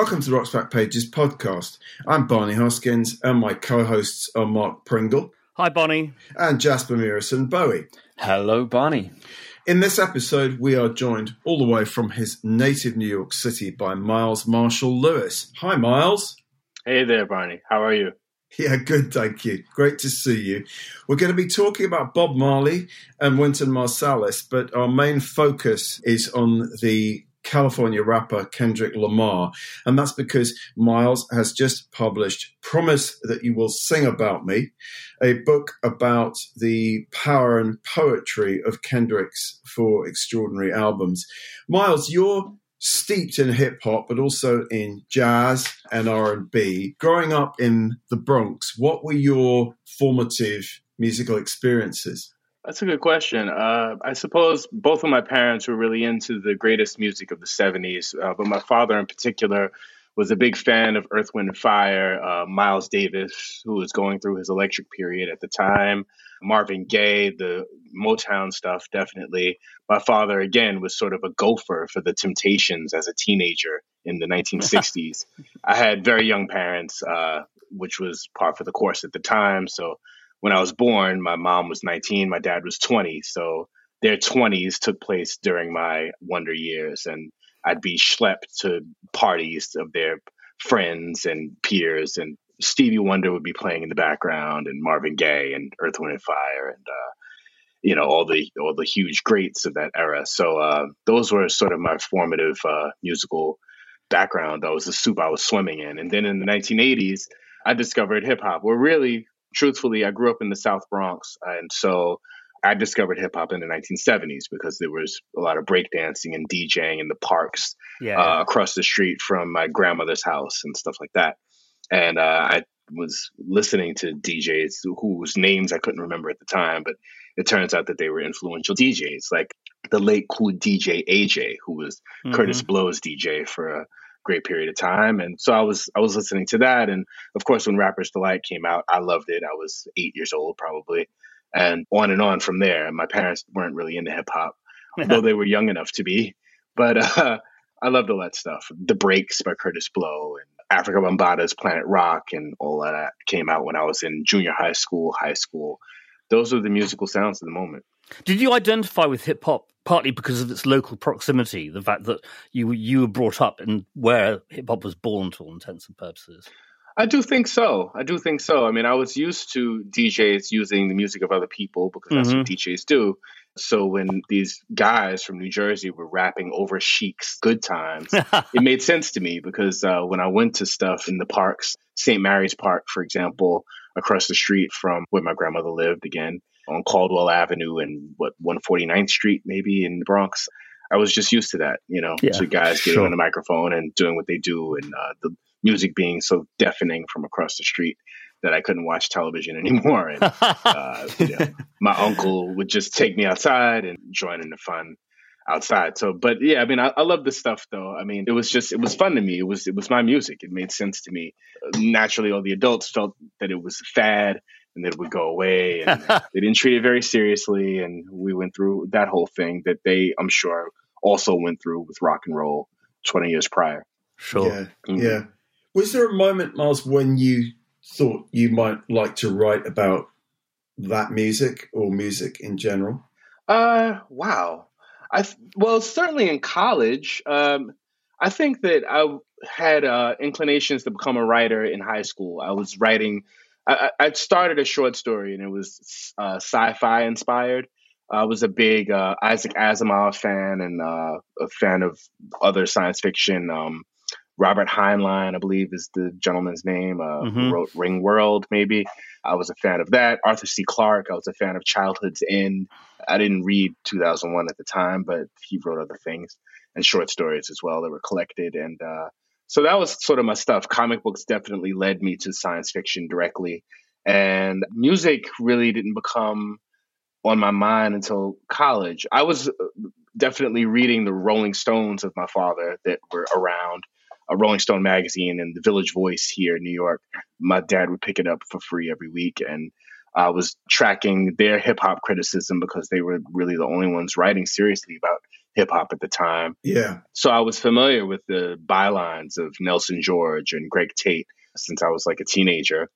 Welcome to Rock's Back Pages podcast. I'm Barney Hoskyns, and my co hosts are Mark Pringle. Hi, Barney. And Jasper Murison Bowie. Hello, Barney. In this episode, we are joined all the way from his native New York City by Miles Marshall Lewis. Hi, Miles. Hey there, Barney. How are you? Yeah, good, thank you. Great to see you. We're going to be talking about Bob Marley and Wynton Marsalis, but our main focus is on the California rapper Kendrick Lamar. And that's because Miles has just published Promise That You Will Sing About Me, a book about the power and poetry of Kendrick's four extraordinary albums. Miles, you're steeped in hip hop, but also in jazz and R&B. Growing up in the Bronx, what were your formative musical experiences? That's a good question. Uh, I suppose both of my parents were really into the greatest music of the 70s, uh, but my father in particular was a big fan of Earth, Wind, and Fire, uh, Miles Davis, who was going through his electric period at the time, Marvin Gaye, the Motown stuff, definitely. My father, again, was sort of a gopher for the Temptations as a teenager in the 1960s. I had very young parents, uh, which was par for the course at the time. So when I was born, my mom was 19, my dad was 20. So their 20s took place during my wonder years. And I'd be schlepped to parties of their friends and peers. And Stevie Wonder would be playing in the background, and Marvin Gaye, and Earth, Wind, and Fire, and uh, you know all the all the huge greats of that era. So uh, those were sort of my formative uh, musical background. That was the soup I was swimming in. And then in the 1980s, I discovered hip hop. Well, really, truthfully, I grew up in the South Bronx, and so I discovered hip hop in the 1970s because there was a lot of breakdancing and DJing in the parks yeah. uh, across the street from my grandmother's house and stuff like that. And uh, I was listening to DJs whose names I couldn't remember at the time, but it turns out that they were influential DJs, like the late Kool DJ AJ, who was mm-hmm. Kurtis Blow's DJ for a great period of time. And so I was I was listening to that, and of course when Rapper's Delight came out, I loved it. I was eight years old probably, and on and on from there. My parents weren't really into hip hop, though they were young enough to be. But uh, I loved all that stuff. The Breaks by Kurtis Blow and Afrika Bambaataa's Planet Rock and all that came out when I was in junior high school, high school. Those are the musical sounds of the moment. Did you identify with hip hop partly because of its local proximity, the fact that you you were brought up in where hip hop was born to all intents and purposes? I do think so. I do think so. I mean, I was used to DJs using the music of other people because that's mm-hmm. what DJs do. So when these guys from New Jersey were rapping over Chic's "Good Times," it made sense to me because uh, when I went to stuff in the parks, St. Mary's Park, for example, across the street from where my grandmother lived, again, on Caldwell Avenue and what 149th Street, maybe in the Bronx. I was just used to that, you know, yeah, to guys getting sure. on the microphone and doing what they do, and uh, the music being so deafening from across the street that I couldn't watch television anymore. And uh, you know, my uncle would just take me outside and join in the fun outside. So, but yeah, I mean, I, I love this stuff though. I mean, it was just, it was fun to me. It was, it was my music. It made sense to me. Naturally, all the adults felt that it was a fad and that it would go away. And they didn't treat it very seriously. And we went through that whole thing that they, I'm sure, also went through with rock and roll 20 years prior. Sure. Yeah. Mm-hmm. Yeah. Was there a moment, Miles, when you thought you might like to write about that music or music in general? Uh, wow. I well, certainly in college. Um, I think that I had uh, inclinations to become a writer in high school. I was writing I, I started a short story and it was uh, sci-fi inspired. I was a big uh, Isaac Asimov fan and uh, a fan of other science fiction. Um, Robert Heinlein, I believe, is the gentleman's name, uh, mm-hmm. who wrote Ringworld, maybe. I was a fan of that. Arthur C. Clarke, I was a fan of Childhood's End. I didn't read 2001 at the time, but he wrote other things and short stories as well that were collected. And uh, so that was sort of my stuff. Comic books definitely led me to science fiction directly. And music really didn't become on my mind until college. I was uh, definitely reading the Rolling Stones of my father that were around, a Rolling Stone magazine and the Village Voice here in New York. My dad would pick it up for free every week. And I was tracking their hip hop criticism because they were really the only ones writing seriously about hip hop at the time. Yeah. So I was familiar with the bylines of Nelson George and Greg Tate since I was like a teenager.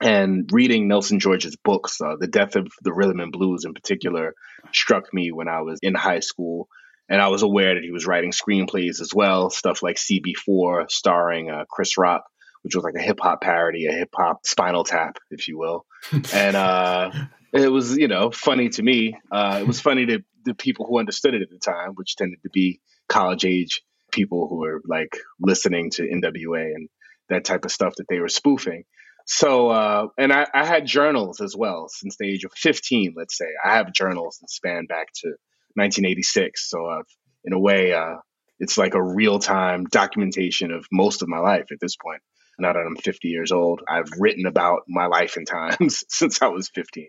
And reading Nelson George's books, uh, The Death of the Rhythm and Blues in particular, struck me when I was in high school. And I was aware that he was writing screenplays as well, stuff like CB4, starring uh, Chris Rock, which was like a hip hop parody, a hip hop spinal tap, if you will. and uh, it was, you know, funny to me. Uh, it was funny to the people who understood it at the time, which tended to be college age people who were like listening to NWA and that type of stuff that they were spoofing. So, uh, and I, I, had journals as well since the age of 15, let's say. I have journals that span back to 1986. So, I've, in a way, uh, it's like a real time documentation of most of my life at this point. Now that I'm 50 years old, I've written about my life and times since I was 15.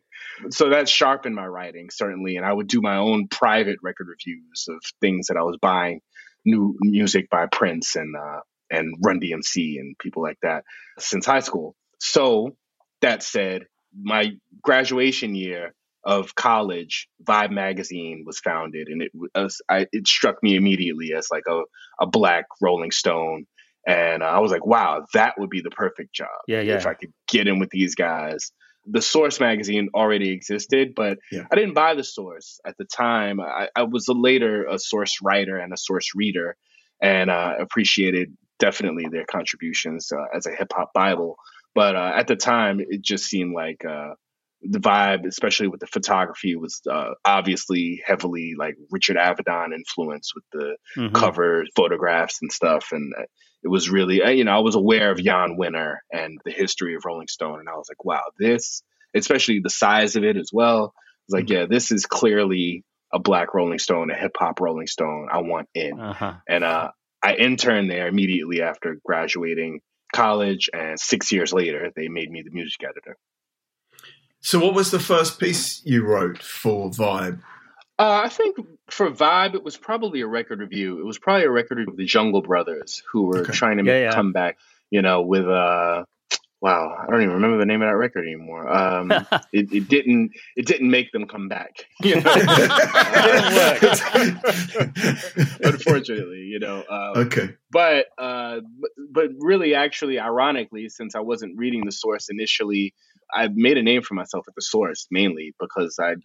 So that sharpened my writing, certainly. And I would do my own private record reviews of things that I was buying, new music by Prince and, uh, and Run DMC and people like that since high school. So that said, my graduation year of college, Vibe magazine was founded, and it was I, it struck me immediately as like a a black Rolling Stone, and uh, I was like, wow, that would be the perfect job. Yeah, yeah. If I could get in with these guys. The Source magazine already existed, but yeah. I didn't buy the Source at the time. I, I was a later a Source writer and a Source reader, and uh, appreciated definitely their contributions uh, as a hip hop Bible. But uh, at the time, it just seemed like uh, the vibe, especially with the photography, was uh, obviously heavily like Richard Avedon influence with the mm-hmm. cover photographs and stuff. And uh, it was really, uh, you know, I was aware of Jann Wenner and the history of Rolling Stone. And I was like, wow, this, especially the size of it as well. I was like, mm-hmm. yeah, this is clearly a black Rolling Stone, a hip hop Rolling Stone. I want in. Uh-huh. And uh, I interned there immediately after graduating college, and six years later, they made me the music editor. So, what was the first piece you wrote for Vibe? Uh, I think for Vibe, it was probably a record review. It was probably a record review of the Jungle Brothers who were okay. trying to yeah, yeah. come back, you know, with uh, wow, I don't even remember the name of that record anymore. Um, it, it, didn't it didn't make them come back. You know? Unfortunately, you know. Um, okay. But uh, but, but really, actually, ironically, since I wasn't reading the source initially, I made a name for myself at the source mainly because I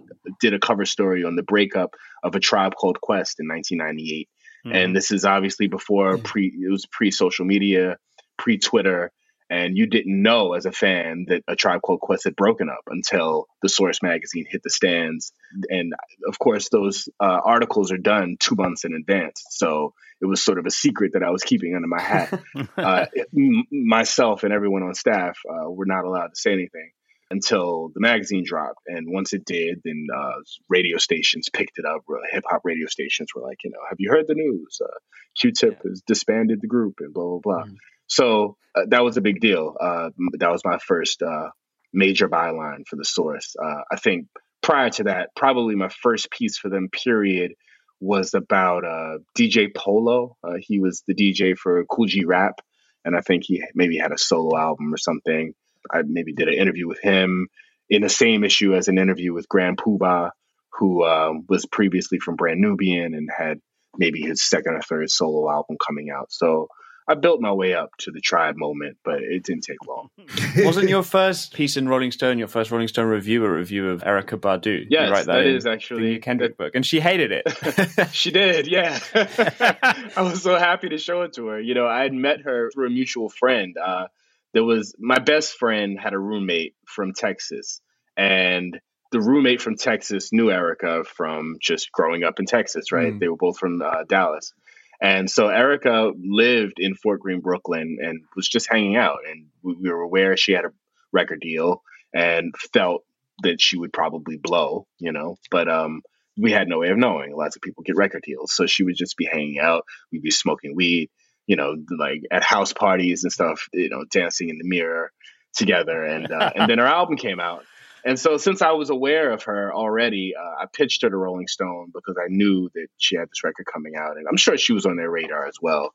did a cover story on the breakup of a tribe called Quest in 1998. Mm-hmm. And this is obviously before pre it was pre social media, pre Twitter, and you didn't know as a fan that a tribe called quest had broken up until the source magazine hit the stands. And of course those uh, articles are done two months in advance. So it was sort of a secret that i was keeping under my hat. Uh, m- myself and everyone on staff uh, were not allowed to say anything until the magazine dropped. And once it did then uh, radio stations picked it up. Hip-hop radio stations were like you know have you heard the news? Uh, q-tip yeah. has disbanded the group and blah blah blah. Mm-hmm. So uh, that was a big deal. Uh, that was my first uh, major byline for the source. Uh, I think prior to that, probably my first piece for them, period, was about uh, DJ Polo. Uh, he was the DJ for Kool G Rap, and I think he maybe had a solo album or something. I maybe did an interview with him in the same issue as an interview with Grand Puba, who um, was previously from Brand Nubian and had maybe his second or third solo album coming out. So I built my way up to the tribe moment, but it didn't take long. Wasn't your first piece in Rolling Stone your first Rolling Stone review a review of Erykah Badu? Yes, that, that is actually the Kendrick that, book, and she hated it. she did, yeah. I was so happy to show it to her. You know, I had met her through a mutual friend. Uh, there was my best friend had a roommate from Texas, and the roommate from Texas knew Erykah from just growing up in Texas. Right? Mm. They were both from uh, Dallas. And so Erykah lived in Fort Greene, Brooklyn, and was just hanging out. And we, we were aware she had a record deal and felt that she would probably blow, you know. But um, we had no way of knowing. Lots of people get record deals, so she would just be hanging out. We'd be smoking weed, you know, like at house parties and stuff, you know, dancing in the mirror together. And uh, and then her album came out, and so, since I was aware of her already, uh, I pitched her to Rolling Stone because I knew that she had this record coming out, and I'm sure she was on their radar as well,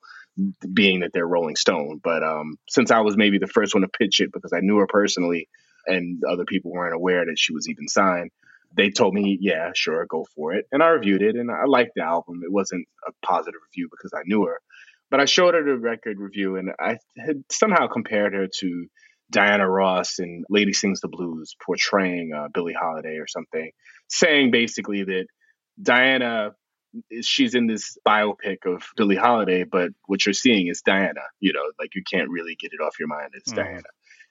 being that they're Rolling Stone. But um, since I was maybe the first one to pitch it because I knew her personally, and other people weren't aware that she was even signed, they told me, yeah, sure, go for it. And I reviewed it and I liked the album. It wasn't a positive review because I knew her, but I showed her the record review and I had somehow compared her to Diana Ross in Lady Sings the Blues portraying uh, Billie Holiday or something, saying basically that Diana she's in this biopic of Billie Holiday, but what you're seeing is Diana. You know, like you can't really get it off your mind. It's mm. Diana.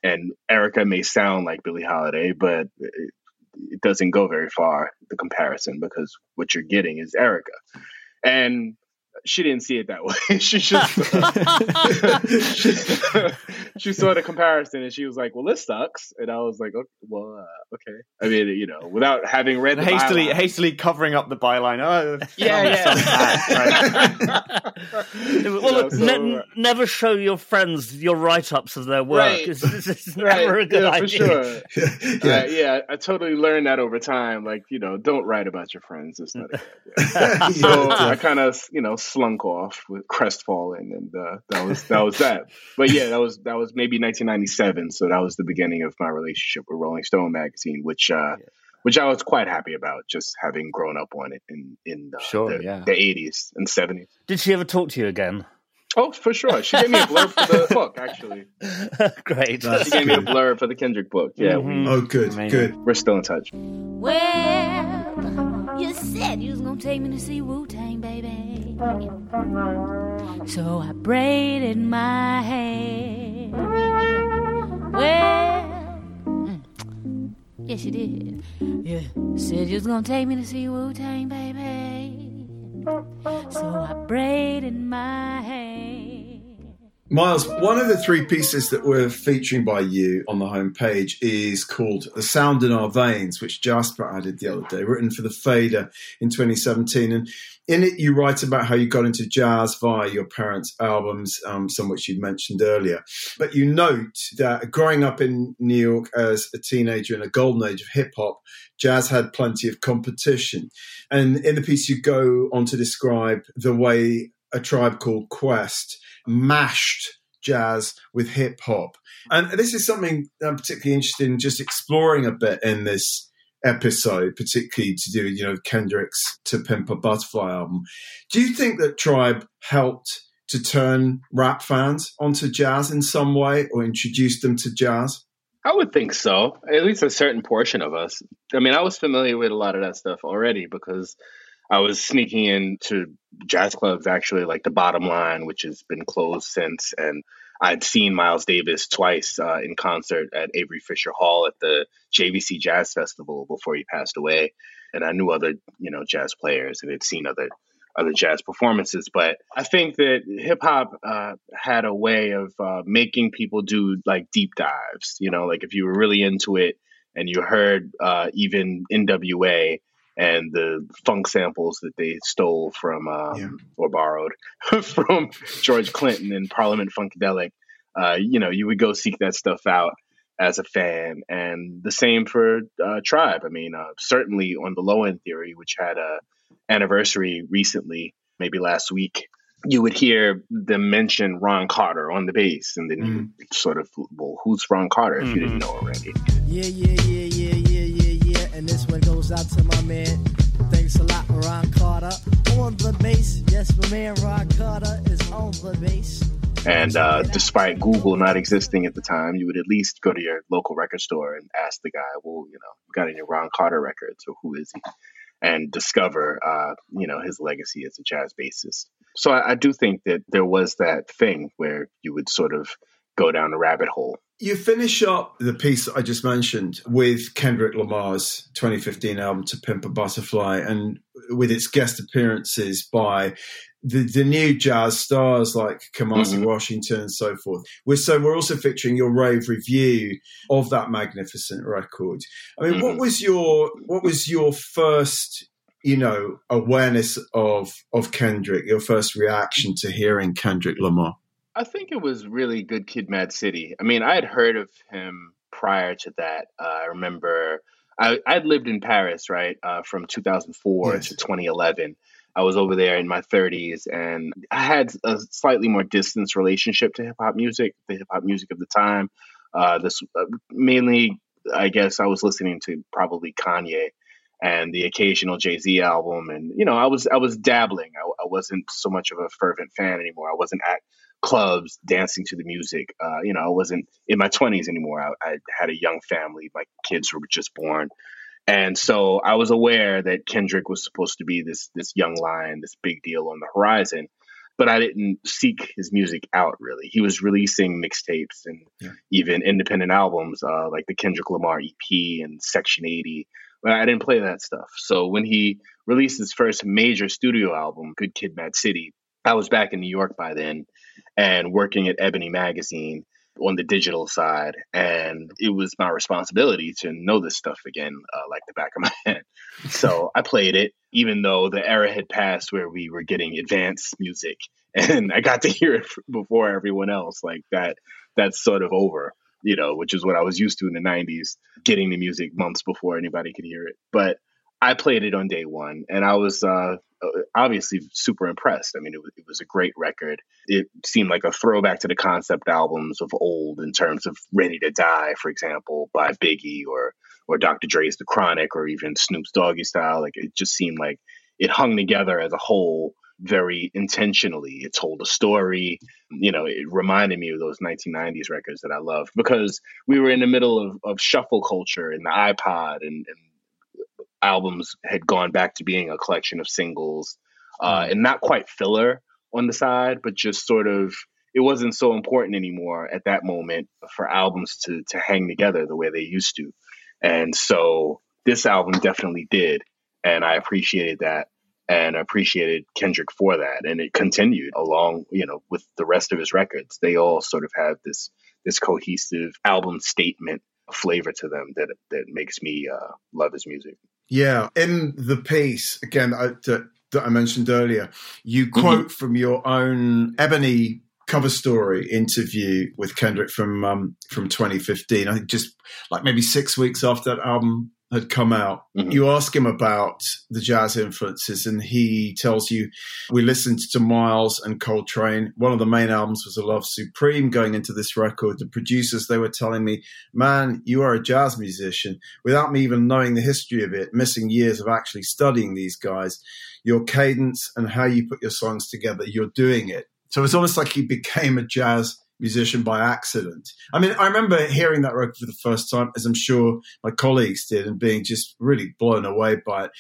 And Erykah may sound like Billie Holiday, but it, it doesn't go very far, the comparison, because what you're getting is Erykah. And she didn't see it that way. she just she, she, saw the comparison and she was like, "Well, this sucks," and I was like, okay, "Well, uh, okay." I mean, you know, without having read the hastily byline. hastily covering up the byline. Oh, yeah, yeah. well, look, so, ne- never show your friends your write-ups of their work. Right. It's, it's never right. a good yeah, idea. For sure. yeah. Uh, yeah, I totally learned that over time. Like, you know, don't write about your friends. It's not a good idea. so I kind of, you know slunk off with crestfallen, and uh, that was that was that. But yeah, that was that was maybe 1997, so that was the beginning of my relationship with Rolling Stone magazine, which uh, yeah. which I was quite happy about, just having grown up on it in in uh, sure, the, yeah. the 80s and 70s. Did she ever talk to you again? Oh, for sure. She gave me a blurb for the book, actually. Great. That's she gave good. me a blurb for the Kendrick book. Yeah. Mm-hmm. We, oh, good, Amazing. good. We're still in touch. Well, you said you was gonna take me to see Wu Tang, baby. So I braided my hair. Well, mm, yes, you did. Yeah, said you was gonna take me to see Wu Tang, baby. So I braided my hair. Miles, one of the three pieces that we're featuring by you on the homepage is called The Sound in Our Veins, which Jasper added the other day, written for the Fader in 2017. And in it, you write about how you got into jazz via your parents' albums, um, some which you mentioned earlier. But you note that growing up in New York as a teenager in a golden age of hip hop, jazz had plenty of competition. And in the piece, you go on to describe the way a tribe called Quest mashed jazz with hip hop. And this is something I'm particularly interested in just exploring a bit in this episode, particularly to do, you know, Kendrick's To Pimp a Butterfly album. Do you think that Tribe helped to turn rap fans onto jazz in some way or introduce them to jazz? I would think so. At least a certain portion of us. I mean, I was familiar with a lot of that stuff already because I was sneaking into jazz clubs actually, like the Bottom Line, which has been closed since, and I'd seen Miles Davis twice uh, in concert at Avery Fisher Hall at the JVC Jazz Festival before he passed away, and I knew other you know jazz players and had seen other other jazz performances. But I think that hip hop uh, had a way of uh, making people do like deep dives. You know, like if you were really into it and you heard uh, even NWA and the funk samples that they stole from um, yeah. or borrowed from George Clinton and Parliament Funkadelic. Uh, you know, you would go seek that stuff out as a fan, and the same for uh, Tribe. I mean, uh, certainly on the Low End Theory, which had a anniversary recently, maybe last week. You would hear them mention Ron Carter on the bass, and then mm. you sort of, well, who's Ron Carter if mm-hmm. you didn't mm-hmm. know already? Yeah, yeah, yeah. And this one goes out to my man. Thanks a lot, Ron Carter. On the bass, yes, my man Ron Carter is on the bass. And uh, despite Google not existing at the time, you would at least go to your local record store and ask the guy, well, you know, you got any Ron Carter records or who is he? And discover, uh, you know, his legacy as a jazz bassist. So I, I do think that there was that thing where you would sort of go down a rabbit hole. You finish up the piece that I just mentioned with Kendrick Lamar's 2015 album To Pimp a Butterfly and with its guest appearances by the, the new jazz stars like Kamasi mm-hmm. Washington and so forth. We're so we're also featuring your rave review of that magnificent record. I mean, mm-hmm. what was your what was your first you know awareness of of Kendrick? Your first reaction to hearing Kendrick Lamar? I think it was really Good Kid, Mad City. I mean, I had heard of him prior to that. Uh, I remember I I'd lived in Paris right uh, from 2004 yes. to 2011 I was over there in my 30s and I had a slightly more distance relationship to hip hop music, the hip hop music of the time. Uh, this uh, mainly, I guess, I was listening to probably Kanye and the occasional Jay Z album, and you know, I was I was dabbling. I, I, wasn't so much of a fervent fan anymore. I wasn't at clubs dancing to the music. Uh, you know, I wasn't in my twenties anymore. I, I had a young family. My kids were just born. And so I was aware that Kendrick was supposed to be this this young lion, this big deal on the horizon but I didn't seek his music out really. He was releasing mixtapes and yeah. even independent albums uh, like the Kendrick Lamar EP and Section 80. But I didn't play that stuff. So when he released his first major studio album, Good Kid, Mad City, I was back in New York by then and working at Ebony Magazine on the digital side, and it was my responsibility to know this stuff again, uh, like the back of my hand. So I played it, even though the era had passed where we were getting advanced music, and I got to hear it before everyone else. Like that, that's sort of over, you know, which is what I was used to in the '90s, getting the music months before anybody could hear it. But I played it on day one, and I was uh, Uh, obviously super impressed. I mean, it was, it was a great record. It seemed like a throwback to the concept albums of old in terms of Ready to Die, for example, by Biggie or or Dr. Dre's The Chronic or even Snoop's Doggy Style. Like it just seemed like it hung together as a whole very intentionally. It told a story. You know, it reminded me of those 1990s records that I loved because we were in the middle of, of shuffle culture and the iPod and, and albums had gone back to being a collection of singles uh, and not quite filler on the side, but just sort of it wasn't so important anymore at that moment for albums to to hang together the way they used to. And so this album definitely did, and I appreciated that and appreciated Kendrick for that. And it continued along, you know, with the rest of his records. They all sort of have this this cohesive album statement flavor to them that that makes me uh, love his music. Yeah, in the piece again I, that, that I mentioned earlier, you mm-hmm. quote mm-hmm. from your own Ebony cover story interview with Kendrick from um, from 2015. I think just like maybe six weeks after that album had come out. Mm-hmm. You ask him about the jazz influences, and he tells you, We listened to Miles and Coltrane. One of the main albums was A Love Supreme going into this record. The producers, they were telling me, Man, you are a jazz musician. Without me even knowing the history of it, missing years of actually studying these guys, your cadence and how you put your songs together, you're doing it. So it's almost like he became a jazz musician by accident. I mean, I remember hearing that record for the first time, as I'm sure my colleagues did, and being just really blown away by it.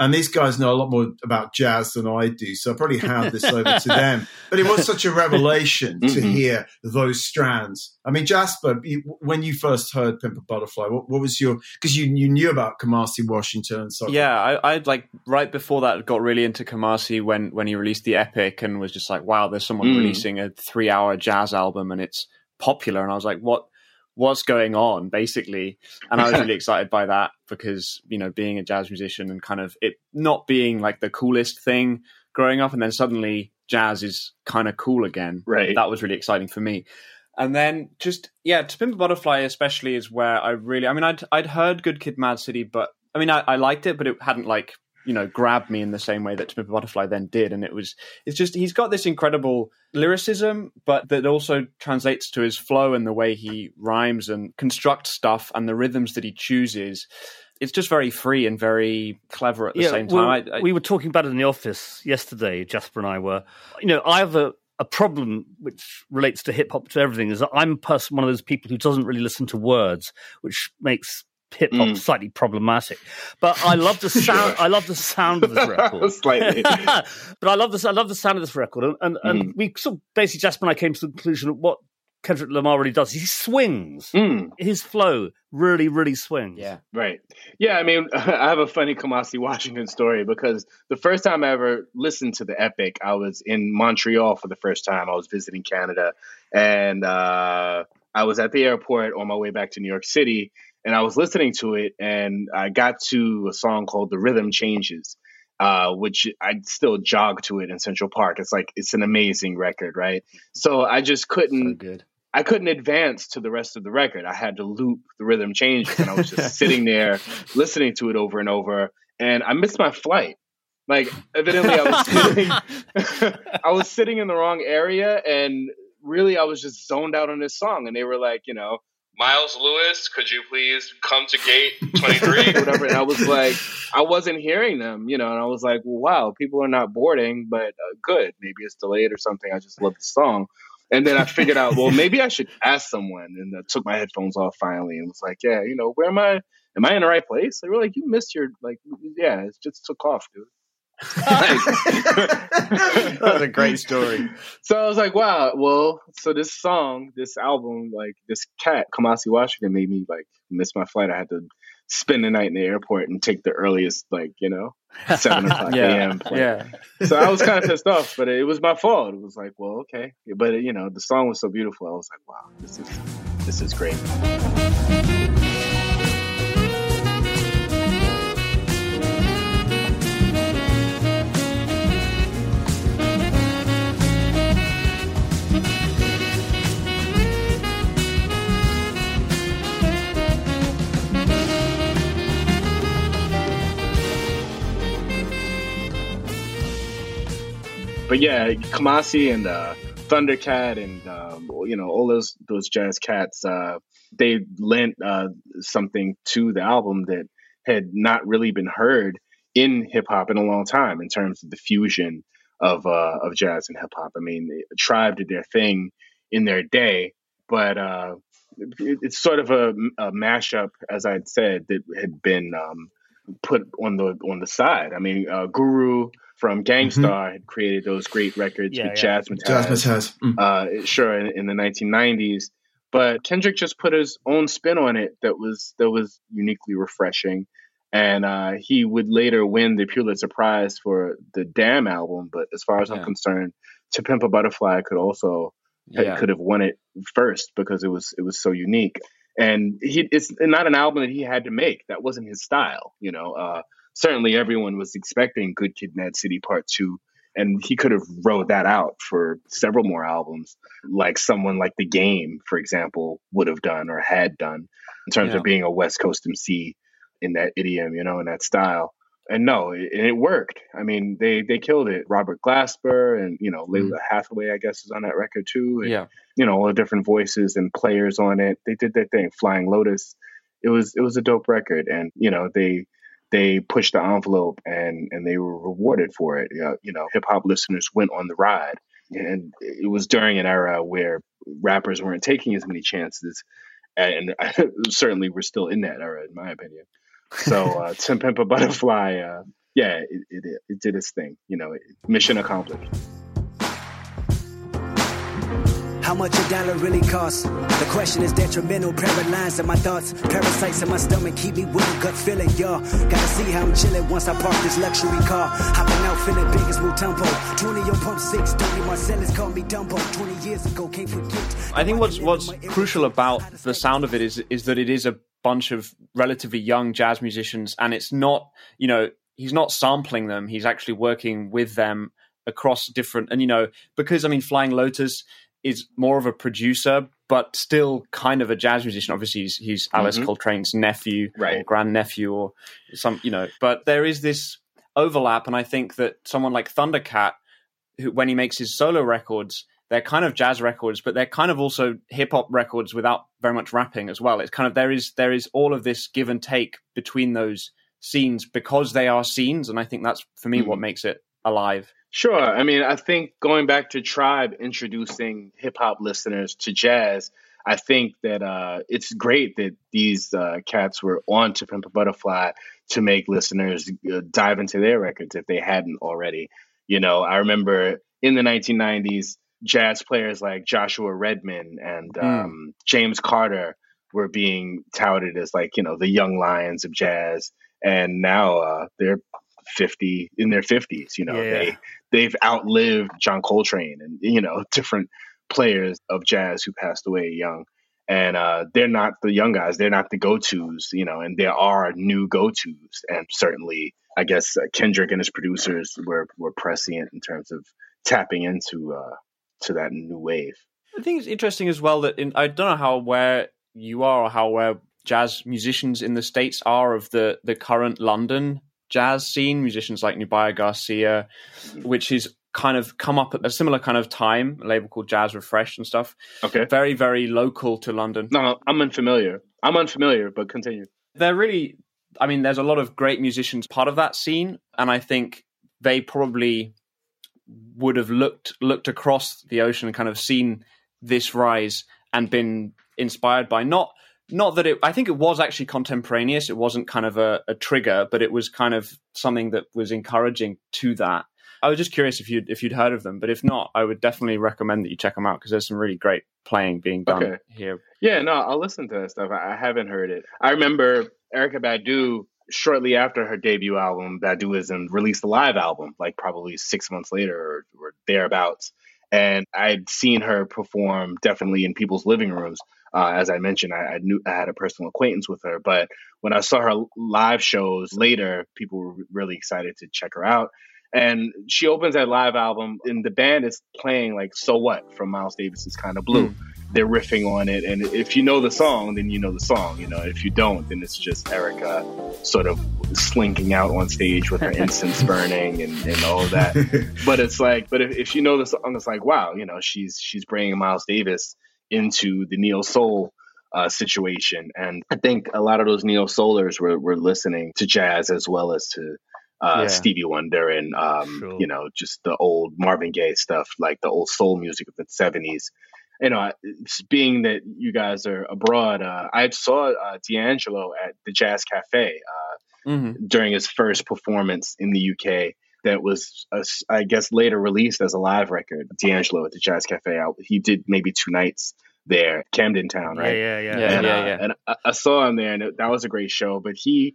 And these guys know a lot more about jazz than I do, so I probably hand this over to them. But it was such a revelation to mm-hmm. hear those strands. I mean, Jasper, you, when you first heard Pimp a Butterfly, what, what was your because you you knew about Kamasi Washington and so yeah, I, I like right before that got really into Kamasi when when he released the Epic and was just like, wow, there's someone mm. releasing a three hour jazz album and it's popular, and I was like, what what's going on basically? And i was really excited by that because you know being a jazz musician and kind of it not being like the coolest thing growing up and then suddenly jazz is kind of cool again. Right. That was really exciting for me. And then just yeah to pimp a butterfly especially is where i really i mean i'd i'd heard good kid mad city but i mean i, I liked it but it hadn't like you know grab me in the same way that To Pimp a Butterfly then did, and it was it's just he's got this incredible lyricism, but that also translates to his flow and the way he rhymes and constructs stuff and the rhythms that he chooses. It's just very free and very clever at the yeah, same time. I, I, we were talking about it in the office yesterday. Jasper and I were, you know, I have a a problem which relates to hip hop to everything is that I'm person, one of those people who doesn't really listen to words, which makes hip hop mm. slightly problematic. But I love the sound. I love the sound of this record. slightly, but I love this. I love the sound of this record, and and, mm. and we sort of basically Jasper and I came to the conclusion of what Kendrick Lamar really does. He swings. Mm. His flow really, really swings. Yeah. Right. Yeah. I mean, I have a funny Kamasi Washington story because the first time I ever listened to the Epic, I was in Montreal for the first time. I was visiting Canada, and uh, I was at the airport on my way back to New York City and I was listening to it, and I got to a song called "The Rhythm Changes," uh, which I still jog to it in Central Park. It's like it's an amazing record, right? So I just couldn't. So. I couldn't advance to the rest of the record. I had to loop the rhythm changes, and I was just sitting there listening to it over and over. And I missed my flight. Like evidently, I was sitting, I was sitting in the wrong area, and really, I was just zoned out on this song. And they were like, you know, Miles Lewis, could you please come to gate 23? whatever. And I was like, I wasn't hearing them, you know, and I was like, well, wow, people are not boarding, but uh, good. Maybe it's delayed or something. I just love the song. And then I figured out, well, maybe I should ask someone. And I took my headphones off finally and was like, yeah, you know, where am I? Am I in the right place? They were like, you missed your, like, yeah, it just took off, dude. That's a great story. So I was like, wow, well, so this song, this album, like this cat, Kamasi Washington, made me like miss my flight. I had to spend the night in the airport and take the earliest, like, you know, seven o'clock Yeah, a.m. flight. yeah. So I was kind of pissed off, but it was my fault. It was like, well, okay. But, you know, the song was so beautiful. I was like, wow, this is, this is great. But yeah, Kamasi and uh, Thundercat and um, you know all those those jazz cats, uh, they lent uh, something to the album that had not really been heard in hip hop in a long time in terms of the fusion of uh, of jazz and hip hop. I mean, Tribe did their thing in their day, but uh, it, it's sort of a, a mashup, as I'd said, that had been um, put on the on the side. I mean, uh, Guru from Gang Starr had created those great records Yeah, with yeah. Jasmine Jazzmatazz, has. Mm. uh, sure, in, in the 1990s. But Kendrick just put his own spin on it that was that was uniquely refreshing, and uh, he would later win the Pulitzer Prize for the Damn album. But as far as I'm concerned, To Pimp a Butterfly could also Yeah. could have won it first because it was it was so unique. And he it's not an album that he had to make. That wasn't his style, you know. Uh, certainly everyone was expecting Good Kid, Mad City Part Two, and he could have wrote that out for several more albums, like someone like The Game, for example, would have done or had done in terms Yeah. of being a West Coast MC in that idiom, you know, in that style. And no, it, it worked. I mean, they they killed it. Robert Glasper and you know mm-hmm. Lalah Hathaway, I guess, is on that record too. And, Yeah. you know, all the different voices and players on it. They did their thing. Flying Lotus. It was it was a dope record, and you know they they pushed the envelope and and they were rewarded for it. You know, you know hip hop listeners went on the ride, and it was during an era where rappers weren't taking as many chances, and certainly we're still in that era, in my opinion. So, uh, Tim Pimp a Butterfly, uh, yeah, it, it it did its thing. You know, mission accomplished. How much a dollar really costs? The question is detrimental, paralyzed in my thoughts. Parasites in my stomach keep me with a gut feeling, y'all. Gotta see how I'm chilling once I park this luxury car. Hopping out feeling big as Mutombo. 20 on pump six, Tony Marcellus called me Dumbo. 20 years ago, can't forget. I think what's what's crucial about the sound of it is is that it is a bunch of relatively young jazz musicians, and it's not you know he's not sampling them; he's actually working with them across different and you know because I mean Flying Lotus is more of a producer, but still kind of a jazz musician. Obviously, he's, he's Alice Mhm. Coltrane's nephew or grandnephew or some you know, but there is this overlap, and I think that someone like Thundercat, who when he makes his solo records they're kind of jazz records, but they're kind of also hip hop records without very much rapping as well. It's kind of there is there is all of this give and take between those scenes because they are scenes, and I think that's for me what makes it alive. Sure. I mean, I think going back to Tribe introducing hip hop listeners to jazz, I think that uh, it's great that these uh, cats were on to Pimp a Butterfly to make listeners uh, dive into their records if they hadn't already. You know, I remember in the 1990s, jazz players like Joshua Redman and um, James Carter were being touted as like, you know, the young lions of jazz. And now uh, they're 50 in their 50s, you know, Yeah. they they've outlived John Coltrane and you know different players of jazz who passed away young. And uh, they're not the young guys; they're not the go-tos, you know. And there are new go-tos, and certainly, I guess uh, Kendrick and his producers were were prescient in terms of tapping into uh, to that new wave. I think it's interesting as well that in, I don't know how aware you are or how aware jazz musicians in the states are of the the current London jazz scene. Musicians like Nubia Garcia, which is kind of come up at a similar kind of time, a label called Jazz Refresh and stuff. Okay. Very, very local to London. No, I'm unfamiliar. I'm unfamiliar, but continue. They're really, I mean, there's a lot of great musicians part of that scene, and I think they probably would have looked looked across the ocean and kind of seen this rise and been inspired by not not that it i think it was actually contemporaneous it wasn't kind of a, a, trigger but it was kind of something that was encouraging to that i was just curious if you'd if you'd heard of them but if not i would definitely recommend that you check them out because there's some really great playing being done Okay. here Yeah, no, I'll listen to that stuff. I I haven't heard it. I remember Erykah Badu shortly after her debut album, Baduizm, released a live album, like probably six months later or, or thereabouts. And I'd seen her perform definitely in people's living rooms. Uh, as I mentioned, I, I knew I had a personal acquaintance with her, but when I saw her live shows later, people were really excited to check her out. And she opens that live album, and the band is playing like "So What" from Miles Davis's "Kind of Blue." they're riffing on it and if you know the song then you know the song you know if you don't then it's just Erykah sort of slinking out on stage with her incense burning and, and all that but it's like but if, if you know the song it's like wow you know she's she's bringing miles davis into the neo soul uh, situation and i think a lot of those neo soulers were, were listening to jazz as well as to uh, Yeah. Stevie Wonder and um, Sure. you know just the old Marvin Gaye stuff, like the old soul music of the seventies you know, being that you guys are abroad, uh, I saw uh, D'Angelo at the Jazz Cafe uh, hmm during his first performance in the UK. That was, uh, I guess, later released as a live record. D'Angelo at the Jazz Cafe. I, he did maybe two nights there, Camden Town, right? Yeah, yeah, yeah. Yeah. and, uh, yeah. and I, I saw him there, and it, that was a great show. But he,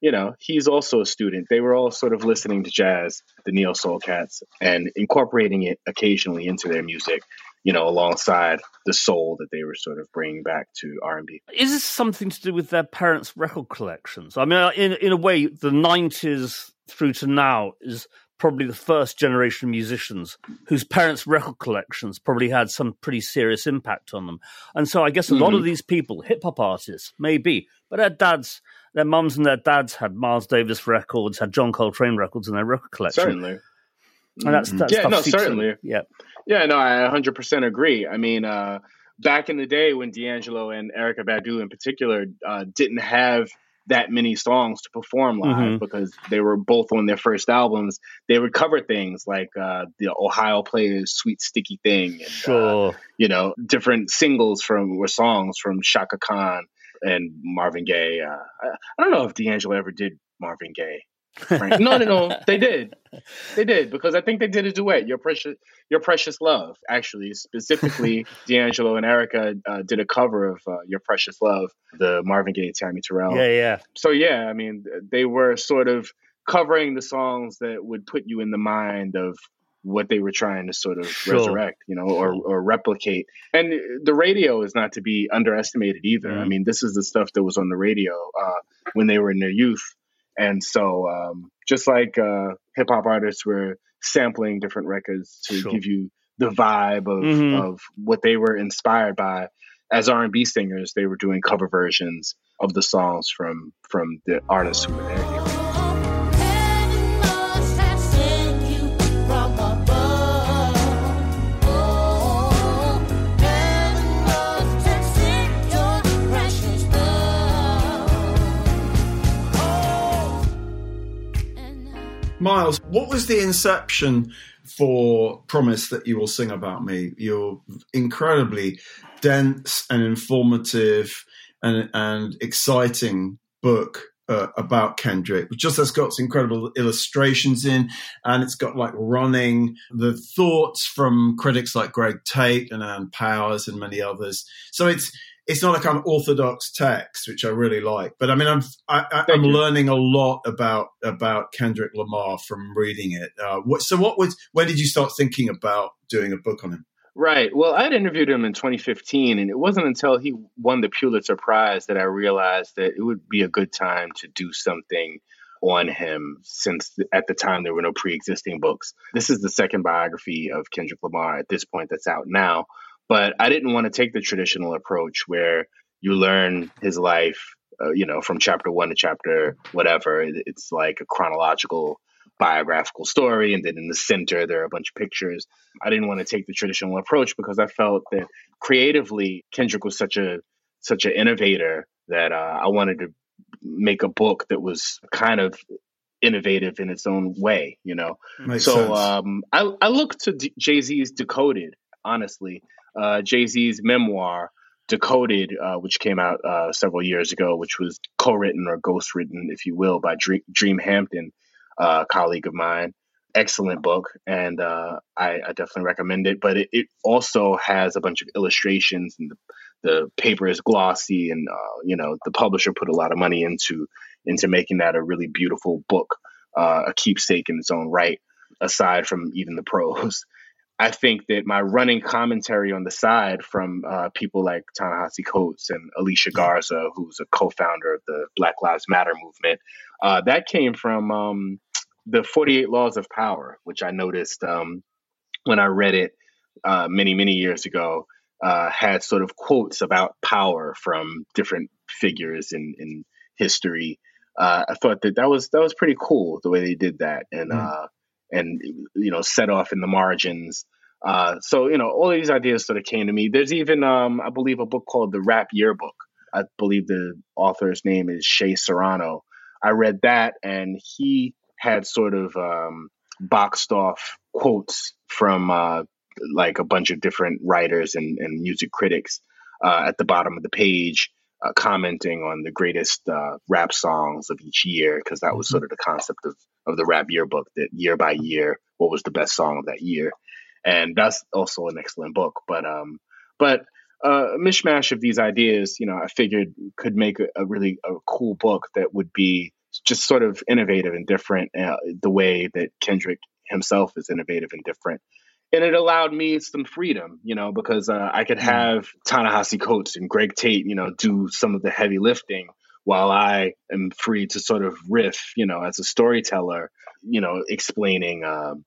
you know, he's also a student. They were all sort of listening to jazz, the neo soul cats, and incorporating it occasionally into their music. You know, alongside the soul that they were sort of bringing back to R and B. Is this something to do with their parents' record collections? I mean, in in a way, the '90s through to now is probably the first generation of musicians whose parents' record collections probably had some pretty serious impact on them. And so, I guess a lot of these people, hip hop artists, maybe, but their dads, their mums and their dads had Miles Davis records, had John Coltrane records in their record collection. Certainly. And that's, that Yeah, no, in. certainly. Yeah. Yeah, no, I 100% agree. I mean, uh, back in the day when D'Angelo and Erykah Badu in particular uh, didn't have that many songs to perform live Mhm. because they were both on their first albums, they would cover things like uh, the Ohio Players' "Sweet Sticky Thing" and uh, you know different singles from or songs from Chaka Khan and Marvin Gaye. Uh, I, I don't know if D'Angelo ever did Marvin Gaye. Frank. No, no, no. They did. They did because I think they did a duet. Your precious, your precious love. Actually, specifically, D'Angelo and Erykah uh, did a cover of uh, "Your Precious Love," the Marvin Gaye, Tammy Terrell. Yeah, yeah. So yeah, I mean, they were sort of covering the songs that would put you in the mind of what they were trying to sort of Sure. resurrect, you know, or, or replicate. And the radio is not to be underestimated either. Mm. I mean, this is the stuff that was on the radio uh, when they were in their youth. And so, um, just like uh, hip hop artists were sampling different records to Sure. give you the vibe of, Mhm. of what they were inspired by, as R and B singers, they were doing cover versions of the songs from from the artists who were their Miles, what was the inception for Promise that you will sing about me? Your incredibly dense and informative and, and exciting book uh, about Kendrick. Just has got some incredible illustrations in, and it's got like running the thoughts from critics like Greg Tate and Ann Powers and many others. So it's it's not a kind of orthodox text, which I really like. But I mean, I'm I, you. learning a lot about about Kendrick Lamar from reading it. Uh, what, so, what was when did you start thinking about doing a book on him? Right. Well, I had interviewed him in 2015, and it wasn't until he won the Pulitzer Prize that I realized that it would be a good time to do something on him since at the time there were no pre-existing books. This is the second biography of Kendrick Lamar at this point that's out now, but I didn't want to take the traditional approach where you learn his life, uh, you know, from chapter 1 to chapter whatever. It's like a chronological biographical story, and then in the center there are a bunch of pictures. I didn't want to take the traditional approach because I felt that creatively Kendrick was such a such an innovator that uh, I wanted to make a book that was kind of innovative in its own way, you know. Makes so um, I, I look to D- Jay Z's Decoded, honestly. Uh, Jay Z's memoir, Decoded, uh, which came out uh, several years ago, which was co written or ghost written, if you will, by Dream, Hampton, uh, a colleague of mine. Excellent book, and uh, I, I definitely recommend it. But it, it also has a bunch of illustrations, and the, the paper is glossy, and uh, you know the publisher put a lot of money into into making that a really beautiful book, uh, a keepsake in its own right. Aside from even the prose, I think that my running commentary on the side from uh, people like Ta-Nehisi Coates and Alicia Garza, who's a co-founder of the Black Lives Matter movement, uh, that came from um, the 48 Laws of Power, which I noticed um, when I read it uh, many, many years ago, uh, had sort of quotes about power from different figures in, in history. Uh, I thought that that was that was pretty cool the way they did that, and uh, and you know set off in the margins. Uh, so you know all these ideas sort of came to me. There's even um, I believe a book called the Rap Yearbook. I believe the author's name is Shea Serrano. I read that, and he had sort of um, boxed off quotes from uh, like a bunch of different writers and, and music critics uh, at the bottom of the page, uh, commenting on the greatest uh, rap songs of each year, because that was sort of the concept of, of the rap yearbook that year by year, what was the best song of that year. And that's also an excellent book. But um, but uh, a mishmash of these ideas, you know, I figured could make a, a really a cool book that would be just sort of innovative and different, uh, the way that Kendrick himself is innovative and different. And it allowed me some freedom, you know, because uh, I could have Ta-Nehisi Coates and Greg Tate, you know, do some of the heavy lifting while I am free to sort of riff, you know, as a storyteller, you know, explaining um,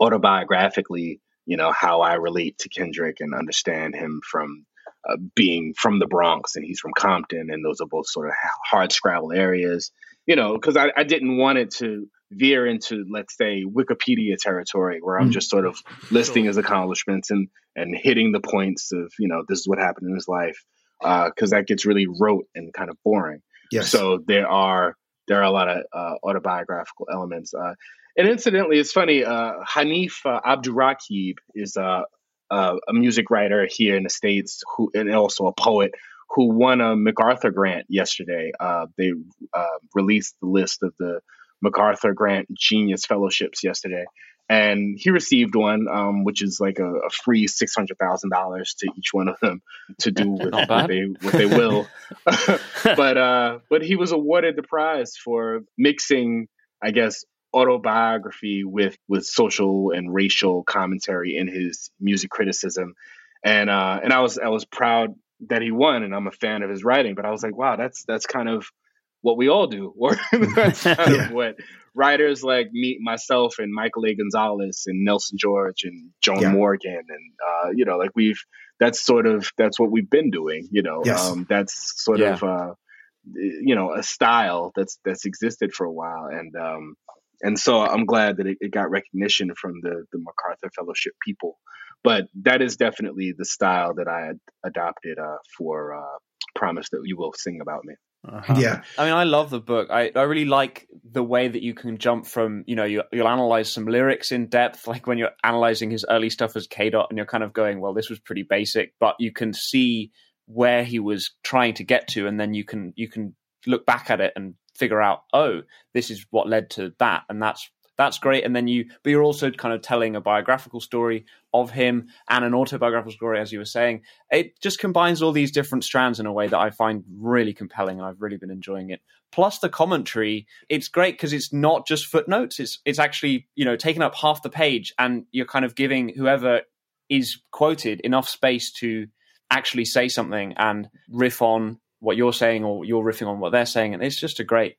autobiographically, you know, how I relate to Kendrick and understand him from uh, being from the Bronx and he's from Compton, and those are both sort of hard scrabble areas, you know, because I, I didn't want it to veer into, let's say, Wikipedia territory where I'm just sort of listing his accomplishments and and hitting the points of, you know, this is what happened in his life, because that gets really rote and kind of boring. Yes. So there are there are a lot of uh, autobiographical elements. Uh, and incidentally, it's funny. Uh, Hanif uh, Abdurraqib is uh, uh, a music writer here in the states, who and also a poet who won a MacArthur grant yesterday. Uh, they uh, released the list of the MacArthur Grant Genius Fellowships yesterday, and he received one, um, which is like a, a free six hundred thousand dollars to each one of them to do with what they what they will. but uh, but he was awarded the prize for mixing, I guess, autobiography with with social and racial commentary in his music criticism, and uh, and I was I was proud that he won, and I'm a fan of his writing. But I was like, wow, that's that's kind of what we all do, or that's kind Yeah. of what writers like me, myself, and Michael A. Gonzalez, and Nelson George, and Joan Yeah. Morgan, and uh, you know, like we've that's sort of that's what we've been doing. You know, Yes. um, that's sort Yeah. of uh, you know a style that's that's existed for a while, and um, and so I'm glad that it, it got recognition from the the MacArthur Fellowship people. But that is definitely the style that I had adopted uh, for uh, "Promise That You Will Sing About Me." Uh-huh. Yeah. I mean, I love the book. I, I really like the way that you can jump from, you know, you, you'll analyze some lyrics in depth, like when you're analyzing his early stuff as K Dot, and you're kind of going, well, this was pretty basic, but you can see where he was trying to get to, and then you can you can look back at it and figure out, oh, this is what led to that, and that's that's great. And then you, but you're also kind of telling a biographical story of him and an autobiographical story, as you were saying. It just combines all these different strands in a way that I find really compelling, and I've really been enjoying it. Plus the commentary, it's great because it's not just footnotes; it's it's actually you know taking up half the page, and you're kind of giving whoever is quoted enough space to actually say something and riff on what you're saying or you're riffing on what they're saying, and it's just a great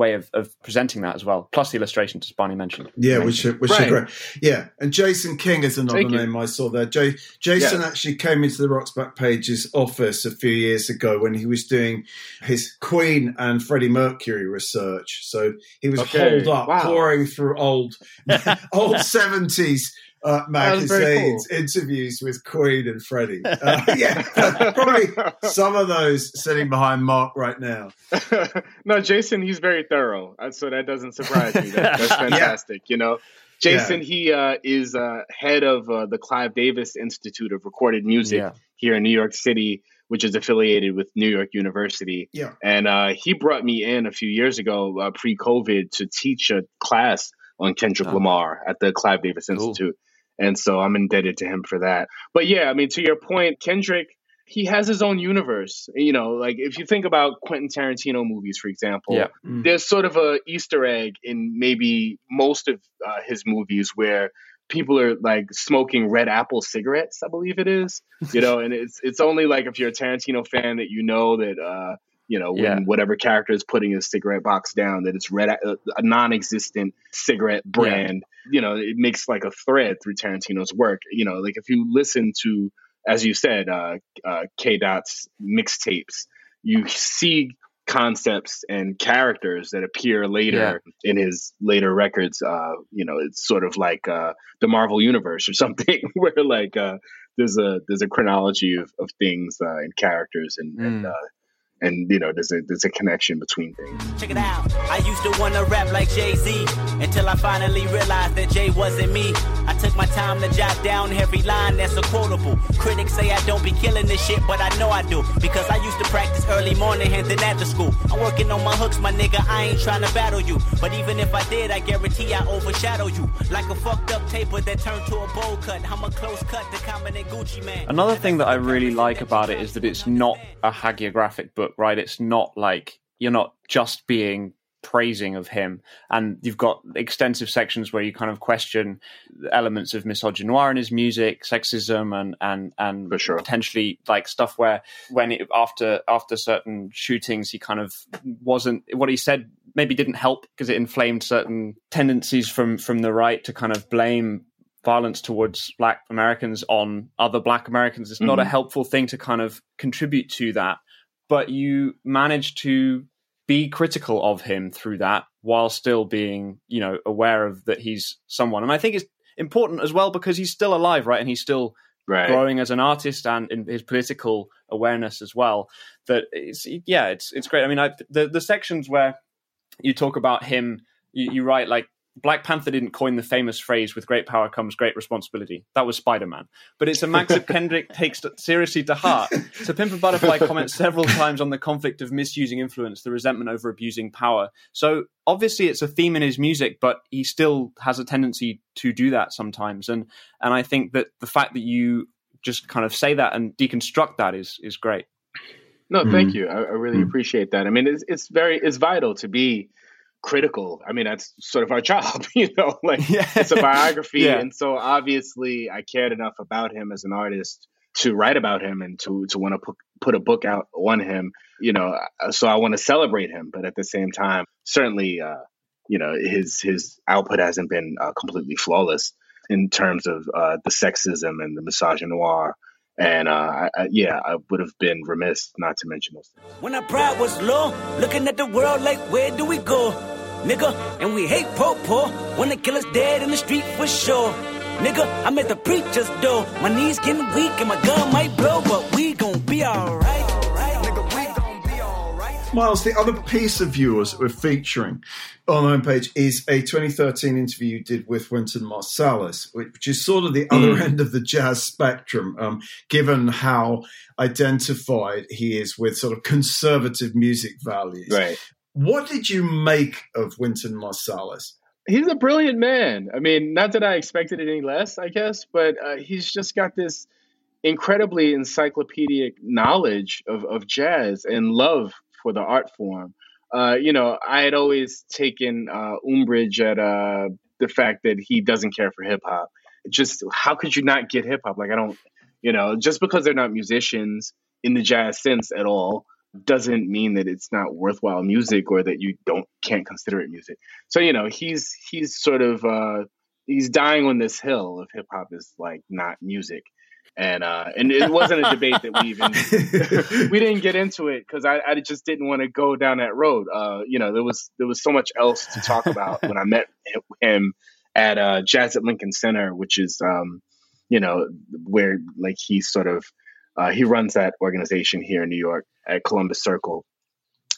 way of, of presenting that as well. Plus the illustrations, as Barney mentioned. Yeah, which are, which Right. are great. Yeah, and Jason King is another Thank you. name I saw there. Jay, Jason Yeah. actually came into the Rocks Back Pages office a few years ago when he was doing his Queen and Freddie Mercury research. So he was Okay. holed up, Wow. pouring through old old seventies. Uh, That's very magazines, interviews with Queen and Freddie. Uh, yeah, probably some of those sitting behind Mark right now. no, Jason, he's very thorough, uh, so that doesn't surprise me. That, that's fantastic. You know, Jason, he uh, is uh, head of uh, the Clive Davis Institute of Recorded Music Yeah. here in New York City, which is affiliated with New York University. Yeah. And uh, he brought me in a few years ago, uh, pre-COVID, to teach a class on Kendrick Oh. Lamar at the Clive Davis Cool. Institute. And so I'm indebted to him for that. But yeah, I mean, to your point, Kendrick, he has his own universe. You know, like if you think about Quentin Tarantino movies, for example, Yeah. Mm. there's sort of a Easter egg in maybe most of uh, his movies where people are like smoking red apple cigarettes, I believe it is. You know, and it's it's only like if you're a Tarantino fan that you know that uh, you know when Yeah. whatever character is putting his cigarette box down that it's red a, a non-existent cigarette brand. You know, it makes like a thread through Tarantino's work. You know, like if you listen to as you said, uh, uh, K Dot's mixtapes, you see concepts and characters that appear later in his later records. Uh, you know, it's sort of like uh, the Marvel universe or something, where like uh, there's a there's a chronology of, of things uh, and characters and and, Mm. uh, and you know there's a there's a connection between things. Check it out. I used to wanna rap like Jay Z until I finally realized that Jay wasn't me. I took my time to jot down every line that's a quotable. Critics say I don't be killing this shit, but I know I do because I used to practice early morning and then after school. I'm working on my hooks, my nigga. I ain't trying to battle you, but even if I did, I guarantee I overshadow you like a fucked up taper that turned to a bowl cut. I'm a close cut to Common Gucci man. Another thing that I really like about it is that it's not a hagiographic book, right? It's not like you're not just being praising of him and you've got extensive sections where you kind of question elements of misogynoir in his music sexism and and and For sure. potentially like stuff where when it, after after certain shootings he kind of wasn't what he said maybe didn't help because it inflamed certain tendencies from from the right to kind of blame violence towards black Americans on other black Americans. It's not a Mhm. helpful thing to kind of contribute to that. But you manage to be critical of him through that while still being, you know, aware of that he's someone. And I think it's important as well because he's still alive, right? And he's still Right. growing as an artist and in his political awareness as well. That it's yeah, it's it's great. I mean, I, the the sections where you talk about him, you, you write like Black Panther didn't coin the famous phrase "with great power comes great responsibility." That was Spider Man, but it's a Max that Kendrick takes t- seriously to heart. So Pimp a Butterfly comments several times on the conflict of misusing influence, the resentment over abusing power. So obviously, it's a theme in his music, but he still has a tendency to do that sometimes. And and I think that the fact that you just kind of say that and deconstruct that is is great. No, thank you. I, I really Mhm. appreciate that. I mean, it's it's very it's vital to be critical. I mean, that's sort of our job, you know. Like Yeah. it's a biography, Yeah. and so obviously, I cared enough about him as an artist to write about him and to to want to put put a book out on him. You know, uh, so I want to celebrate him, but at the same time, certainly, uh, you know, his his output hasn't been uh, completely flawless in terms of uh, the sexism and the misogynoir. And uh, I, I, yeah, I would have been remiss not to mention those things. When our pride was low, looking at the world like, where do we go? Nigga, and we hate po po. Wanna kill us dead in the street for sure. Nigga, I'm at the preacher's door. My knees getting weak and my gun might blow, but we gon' be alright. Miles, the other piece of yours that we're featuring on the homepage is a 2013 interview you did with Wynton Marsalis, which is sort of the other Mm. end of the jazz spectrum, um, given how identified he is with sort of conservative music values. Right. What did you make of Wynton Marsalis? He's a brilliant man. I mean, not that I expected it any less, I guess, but uh, he's just got this incredibly encyclopedic knowledge of, of jazz and love for the art form. Uh, you know, I had always taken uh, umbrage at uh, the fact that he doesn't care for hip hop. Just how could you not get hip hop? Like, I don't, you know, just because they're not musicians in the jazz sense at all doesn't mean that it's not worthwhile music or that you don't can't consider it music. So you know, he's he's sort of uh, he's dying on this hill of hip hop is like not music. And uh, and it wasn't a debate that we even we didn't get into it because I, I just didn't want to go down that road. Uh, you know, there was there was so much else to talk about when I met him at uh, Jazz at Lincoln Center, which is um, you know where like he sort of uh, he runs that organization here in New York at Columbus Circle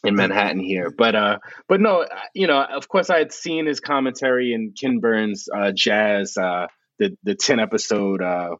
in Manhattan here. But uh, but no, you know, of course, I had seen his commentary in Ken Burns' uh, Jazz, uh, the the ten episode uh,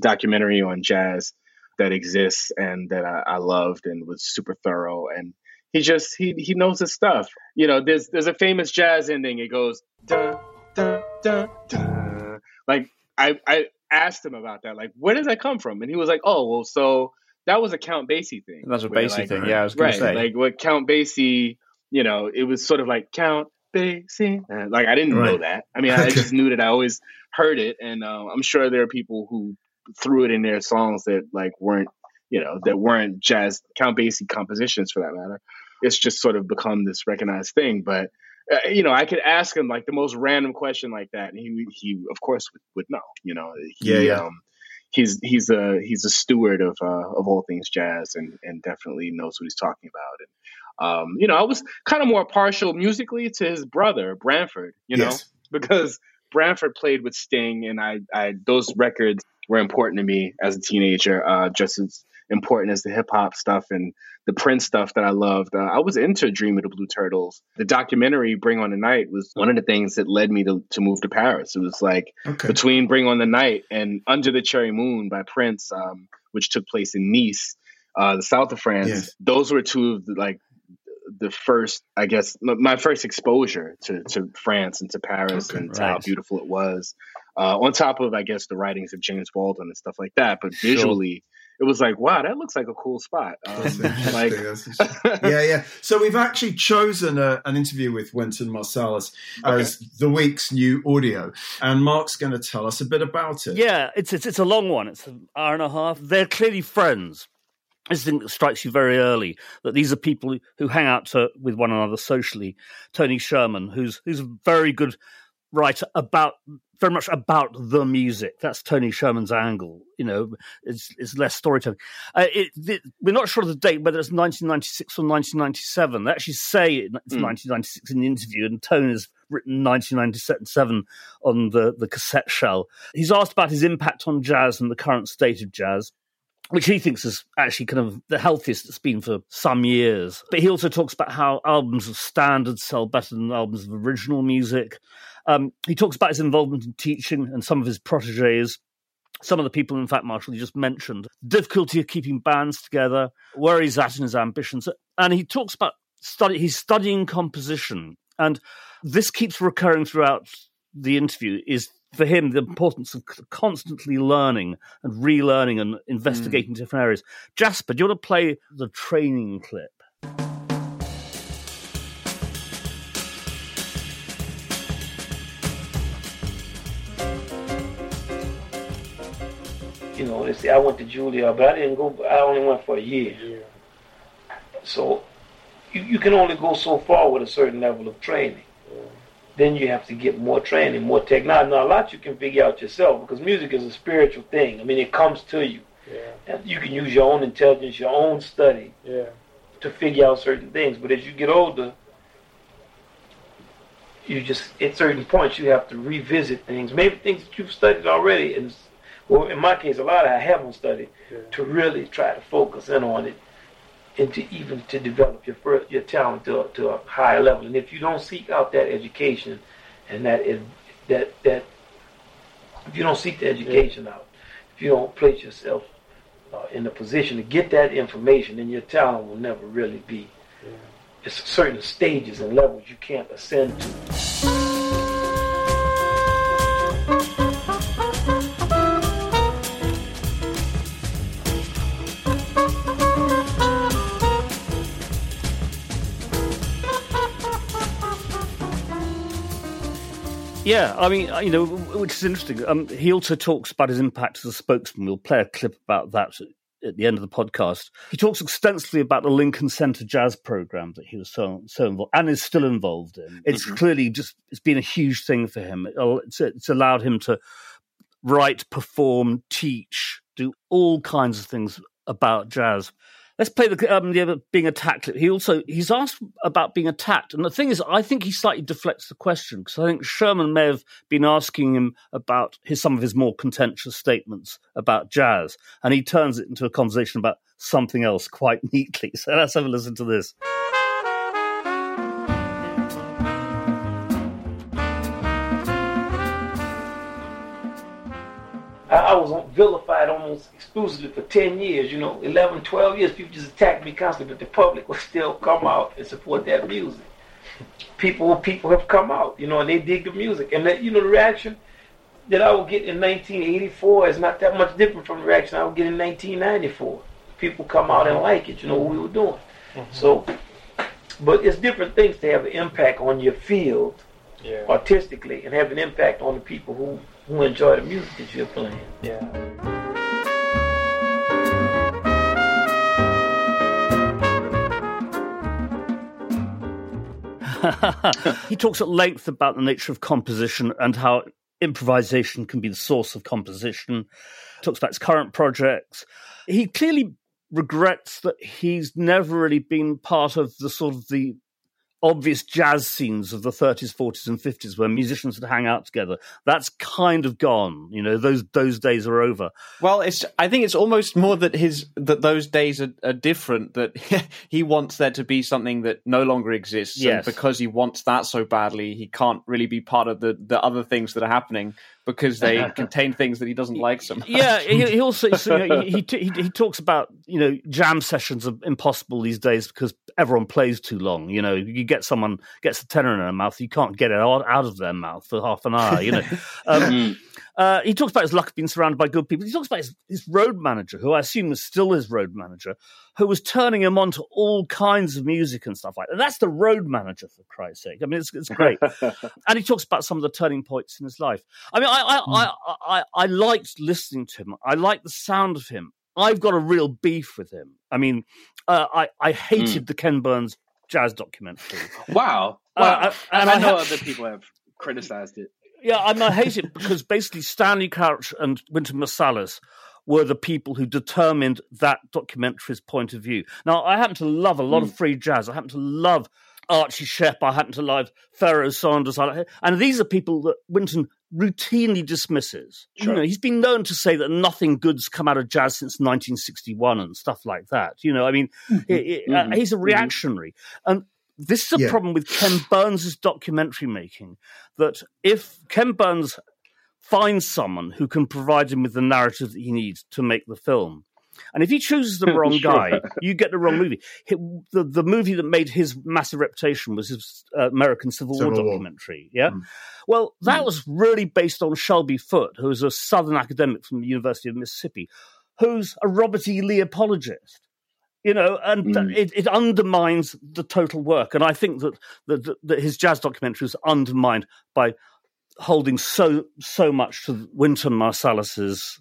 documentary on jazz that exists and that I, I loved and was super thorough. And he just he he knows his stuff. You know, there's there's a famous jazz ending. It goes dun dun dun dun. Like I I asked him about that. Like, where does that come from? And he was like, oh well, so that was a Count Basie thing. That's a Basie like, thing. Yeah, I was gonna right. say. Like what Count Basie, you know, it was sort of like Count Basie. Uh, Like I didn't know that. I mean, I Okay. just knew that I always heard it, and uh, I'm sure there are people who threw it in their songs that like weren't, you know, that weren't jazz Count Basie compositions for that matter. It's just sort of become this recognized thing, but. Uh, you know, I could ask him like the most random question like that, and he he of course would, would know. You know, he, Yeah, yeah. Um, he's he's a he's a steward of uh, of all things jazz, and and definitely knows what he's talking about. And um, you know, I was kind of more partial musically to his brother Branford. You know, Yes. because Branford played with Sting, and I, I those records were important to me as a teenager, uh, just as important as the hip hop stuff and the Prince stuff that I loved. Uh, I was into Dream of the Blue Turtles. The documentary Bring On the Night was one of the things that led me to, to move to Paris. It was like Okay. between Bring On the Night and Under the Cherry Moon by Prince, um, which took place in Nice, uh, the south of France. Yes. Those were two of the like the first, I guess, my first exposure to, to France and to Paris Okay, and to how beautiful it was. Uh, on top of, I guess, the writings of James Baldwin and stuff like that. But Sure. visually, it was like, wow, that looks like a cool spot. Um, like, yeah, yeah. So we've actually chosen a, an interview with Wynton Marsalis as the week's new audio, and Mark's going to tell us a bit about it. Yeah, it's, it's it's a long one. It's an hour and a half. They're clearly friends. This is the thing that strikes you very early that these are people who, who hang out to, with one another socially. Tony Scherman, who's who's a very good writer about very much about the music. That's Tony Scherman's angle. You know, it's it's less storytelling. Uh, it, it, we're not sure of the date whether it's 1996 or 1997. They actually say it's Mm. 1996 in the interview, and Tone has written 1997 on the the cassette shell. He's asked about his impact on jazz and the current state of jazz which he thinks is actually kind of the healthiest it's been for some years. But he also talks about how albums of standards sell better than albums of original music. Um, he talks about his involvement in teaching and some of his proteges. Some of the people, in fact, Marshall, you just mentioned, difficulty of keeping bands together, where he's at in his ambitions. And he talks about study, he's studying composition. And this keeps recurring throughout the interview is for him the importance of constantly learning and relearning and investigating mm. different areas. Jasper, do you want to play the training clip? you know, they say I went to Juilliard, but I didn't go. I only went for a year. So you, you can only go so far with a certain level of training. Then you have to get more training, more technology. Now a lot you can figure out yourself because music is a spiritual thing. I mean, it comes to you, and you can use your own intelligence, your own study, to figure out certain things. But as you get older, you just at certain points you have to revisit things. Maybe things that you've studied already, and well, in my case, a lot I haven't studied to really try to focus in on it and to even to develop your fir- your talent to, to a higher level. And if you don't seek out that education and that that that if you don't seek the education out, if you don't place yourself uh, in a position to get that information, then your talent will never really be. It's certain stages and levels you can't ascend to. Yeah, I mean, uh, you know, which is interesting. Um, he also talks about his impact as a spokesman. We'll play a clip about that at the end of the podcast. He talks extensively about the Lincoln Center Jazz program that he was so so involved and is still involved in. It's Mm-hmm. clearly just it's been a huge thing for him. It's, it's allowed him to write, perform, teach, do all kinds of things about jazz. Let's play the um, the being attacked. He also he's asked about being attacked, and the thing is, I think he slightly deflects the question because I think Scherman may have been asking him about his some of his more contentious statements about jazz, and he turns it into a conversation about something else quite neatly. So let's have a listen to this. Vilified almost exclusively for 10 years, you know, 11, 12 years. People just attacked me constantly, but the public will still come out and support that music. People people have come out, you know, and they dig the music. And that, you know, the reaction that I would get in 1984 is not that much different from the reaction I would get in 1994. People come out and like it, you know, what we were doing. Mm-hmm. So, but it's different things to have an impact on your field Yeah. artistically and have an impact on the people who, who enjoy the music that you're playing. Yeah. he talks at length about the nature of composition and how improvisation can be the source of composition. Talks about his current projects. He clearly regrets that he's never really been part of the sort of the obvious jazz scenes of the 30s, 40s, and 50s where musicians would hang out together. That's kind of gone. You know, those those days are over. Well, it's. I think it's almost more that his that those days are, are different. That he wants there to be something that no longer exists. Yes. And because he wants that so badly, he can't really be part of the the other things that are happening because they contain things that he doesn't like so much. Yeah, he, he also so, you know, he, he he talks about you know jam sessions are impossible these days because everyone plays too long. You know, you get someone gets a tenor in their mouth, you can't get it out, out of their mouth for half an hour. You know, um, uh, he talks about his luck being surrounded by good people. He talks about his, his road manager, who I assume is still his road manager, who was turning him on to all kinds of music and stuff like that. That's the road manager, for Christ's sake. I mean, it's, it's great. and he talks about some of the turning points in his life. I mean, I, I, I, I, I liked listening to him. I liked the sound of him. I've got a real beef with him. I mean, uh, I, I hated the Ken Burns jazz documentary. Wow. Uh, Wow. And and I I know ha- other people have criticized it. Yeah, I, mean, I hate it because basically Stanley Crouch and Wynton Marsalis were the people who determined that documentary's point of view. Now, I happen to love a lot of free jazz. I happen to love Archie Shepp. I happen to love Pharoah Sanders. I- And these are people that Wynton routinely dismisses. You know, he's been known to say that nothing good's come out of jazz since 1961 and stuff like that. You know, I mean, he- he- uh, Mhm. he's a Mhm. reactionary. And this is a Yeah. problem with Ken Burns' documentary making that if Ken Burns finds someone who can provide him with the narrative that he needs to make the film, and if he chooses the wrong Sure. guy, you get the wrong movie. Hi- The, the movie that made his massive reputation was his uh, American Civil, War Civil War. documentary. Yeah. Well, that was really based on Shelby Foote, who is a Southern academic from the University of Mississippi, who's a Robert E. Lee apologist. You know, and Mm. it, it undermines the total work. And I think that, that, that his jazz documentary was undermined by holding so so much to Wynton Marsalis's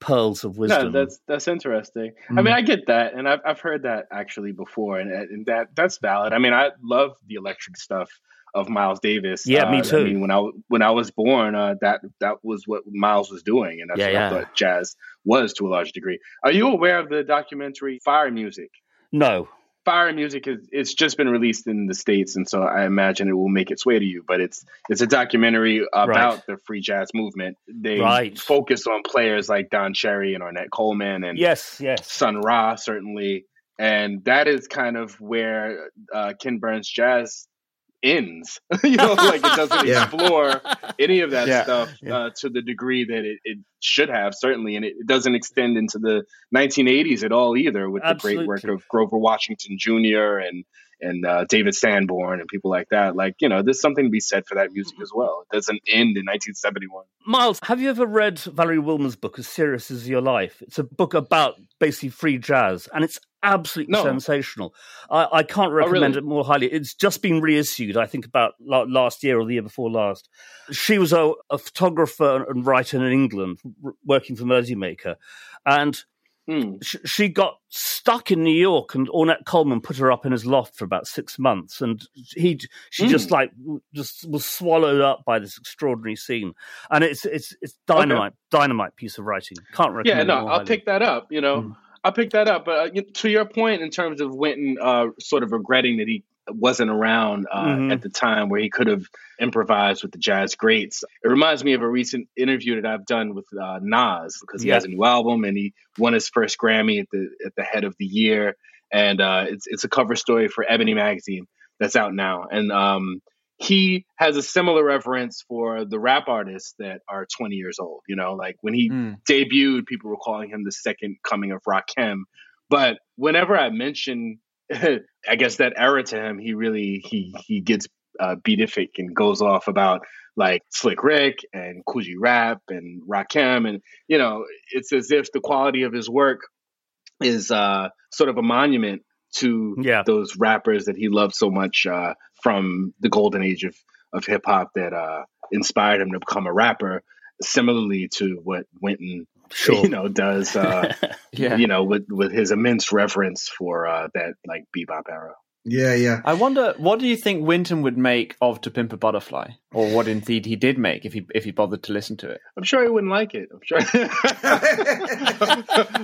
pearls of wisdom. No, that's that's interesting. I Mm. mean, I get that, and I've I've heard that actually before, and, and that that's valid. I mean, I love the electric stuff of Miles Davis. Yeah, me Uh, too. I mean, when I when I was born, uh, that that was what Miles was doing, and that's Yeah, what yeah. I thought jazz was to a large degree. Are you aware of the documentary Fire Music? no. Fire Music is it's just been released in the states, and so I imagine it will make its way to you. But it's it's a documentary about Right. the free jazz movement. They Right. focus on players like Don Cherry and Ornette Coleman and Yes, yes. Sun Ra certainly, and that is kind of where uh, Ken Burns Jazz ends. you know, like it doesn't Yeah. explore any of that Yeah. stuff uh, to the degree that it, it should have, certainly, and it, it doesn't extend into the 1980s at all either, with the great work of Grover Washington Jr. and and uh, David Sanborn and people like that. Like you know, there's something to be said for that music as well. It doesn't end in 1971. Miles, have you ever read Valerie Wilmer's book, As Serious as Your Life? It's a book about basically free jazz, and it's absolutely No. sensational. I, I can't recommend really? it more highly. It's just been reissued, I think, about last year or the year before last. She was a, a photographer and writer in England, working for Melody Maker, and Mm. sh- she got stuck in New York, and Ornette Coleman put her up in his loft for about six months, and he she Mm. just like just was swallowed up by this extraordinary scene, and it's it's it's dynamite dynamite piece of writing. Can't recommend. Yeah, no, I'll highly. pick that up. You know, Mm. I'll pick that up. But uh, to your point, in terms of Wynton uh, sort of regretting that he wasn't around uh, Mhm. at the time where he could have improvised with the jazz greats, it reminds me of a recent interview that I've done with uh, Nas because he Yeah. has a new album and he won his first Grammy at the at the head of the year, and uh, it's it's a cover story for Ebony magazine that's out now, and um, he has a similar reverence for the rap artists that are 20 years old. You know, like when he Mm. debuted, people were calling him the second coming of Rakim. But whenever I mention, I guess that era to him, he really he he gets uh, beatific and goes off about like Slick Rick and Kool G Rap and Rakim, and you know, it's as if the quality of his work is uh, sort of a monument to Yeah. those rappers that he loved so much uh, from the golden age of of hip hop that uh, inspired him to become a rapper. Similarly to what Wynton, Sure. you know, does. Uh, Yeah. you know, with with his immense reverence for uh, that like bebop era. Yeah, yeah. I wonder, what do you think Wynton would make of To Pimp a Butterfly, or what indeed he did make if he if he bothered to listen to it? I'm sure he wouldn't like it. I'm sure.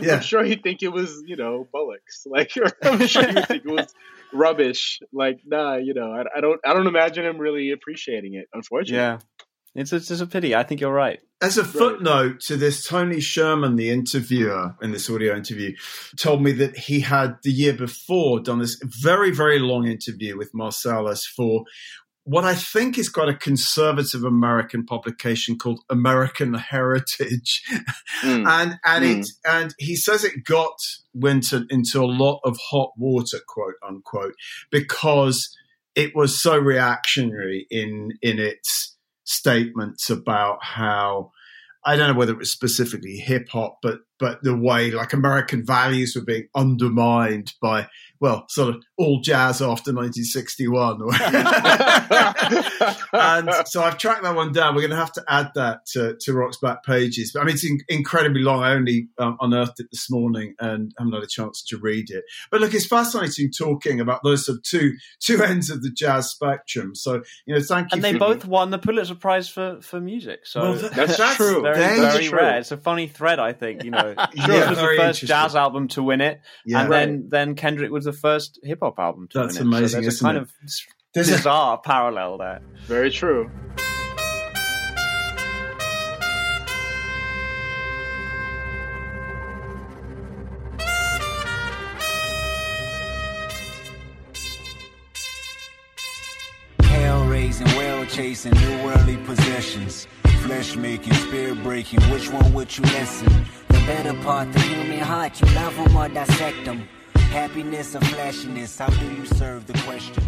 Yeah. I'm sure he'd think it was, you know, bullocks. Like I'm sure he'd think it was rubbish. Like, nah, you know, I, I don't, I don't imagine him really appreciating it. Unfortunately. Yeah, it's it's just a pity. I think you're right. As a footnote to this, Tony Scherman, the interviewer in this audio interview, told me that he had the year before done this very, very long interview with Marsalis for what I think is quite a conservative American publication called American Heritage. Mm. and and Mm. it and he says it got Wynton into a lot of hot water, quote unquote, because it was so reactionary in in its statements about how I don't know whether it was specifically hip hop, but but the way like American values were being undermined by well, sort of all jazz after 1961. and so I've tracked that one down. We're going to have to add that to, to Rock's back pages. But I mean, it's in, incredibly long. I only um, unearthed it this morning and haven't had a chance to read it. But look, it's fascinating talking about those sort of two two ends of the jazz spectrum. So you know, thank you. And they for, both won the Pulitzer Prize for, for music. So Well, that- That's that's true. very there very go. rare. It's a funny thread, I think. You know, Yeah, this was the first jazz album to win it, Yeah. and then then Kendrick was the first hip hop album to That's win it. amazing, So there's a isn't kind it? of There's a- bizarre parallel there. Very true. Chasing, new worldly possessions. Flesh making, spirit breaking, which one would you listen? The better part, the human heart, you love them or dissect them. Happiness or flashiness, how do you serve the question?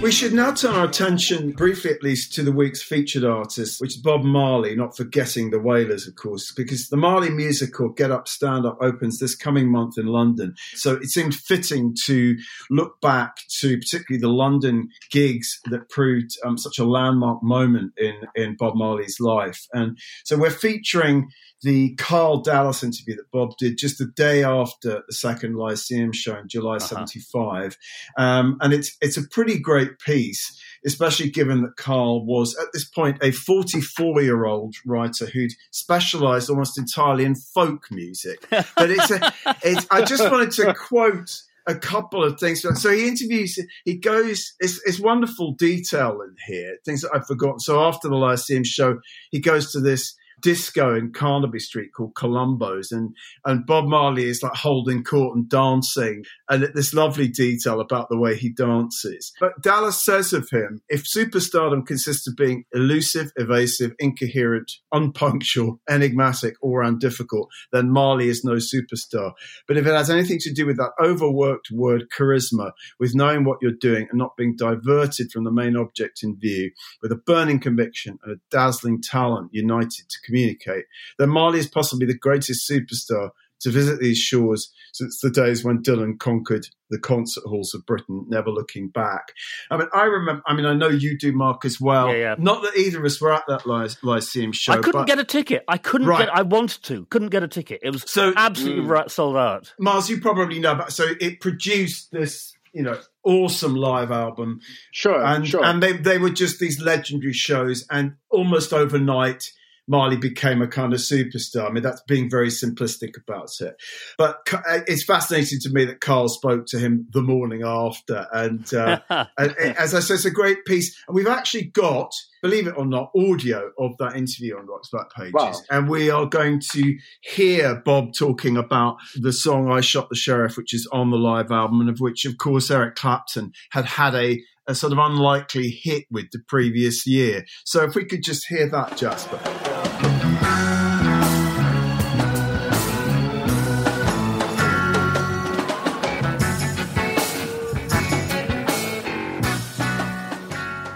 We should now turn our attention, briefly at least, to the week's featured artist, which is Bob Marley, not forgetting the Wailers, of course, because the Marley musical Get Up, Stand Up opens this coming month in London. So it seemed fitting to look back to particularly the London gigs that proved um, such a landmark moment in, in Bob Marley's life. And so we're featuring the Karl Dallas interview that Bob did just the day after the second Lyceum show in July 75. Um, and it's, it's a pretty great piece, especially given that Karl was at this point a 44 year old writer who'd specialized almost entirely in folk music. But it's, a, it's, I just wanted to quote a couple of things. So he interviews, he goes, it's, it's wonderful detail in here, things that I've forgotten. So after the Lyceum show, he goes to this disco in Carnaby Street called Columbo's, and and Bob Marley is like holding court and dancing, and this lovely detail about the way he dances. But Dallas says of him, if superstardom consists of being elusive, evasive, incoherent, unpunctual, enigmatic, or round difficult, then Marley is no superstar. But if it has anything to do with that overworked word charisma, with knowing what you're doing and not being diverted from the main object in view, with a burning conviction and a dazzling talent united to communicate, then Marley is possibly the greatest superstar to visit these shores since the days when Dylan conquered the concert halls of Britain, never looking back. I mean, I remember, I mean, I know you do, Mark, as well. Yeah, yeah. Not that either of us were at that Ly- Lyceum show. I couldn't but get a ticket. I couldn't Right. get. I wanted to, couldn't get a ticket. It was So- absolutely Mm. right, sold out. Mars, you probably know but So it produced this, you know, awesome live album. Sure, and sure. and they they were just these legendary shows, and almost overnight. Marley became a kind of superstar. I mean, that's being very simplistic about it. But uh, it's fascinating to me that Karl spoke to him the morning after. And, uh, and as I said, it's a great piece. And we've actually got, believe it or not, audio of that interview on Rock's Back Pages. Wow. And we are going to hear Bob talking about the song I Shot the Sheriff, which is on the live album, and of which, of course, Eric Clapton had had a, a sort of unlikely hit with the previous year. So if we could just hear that, Jasper.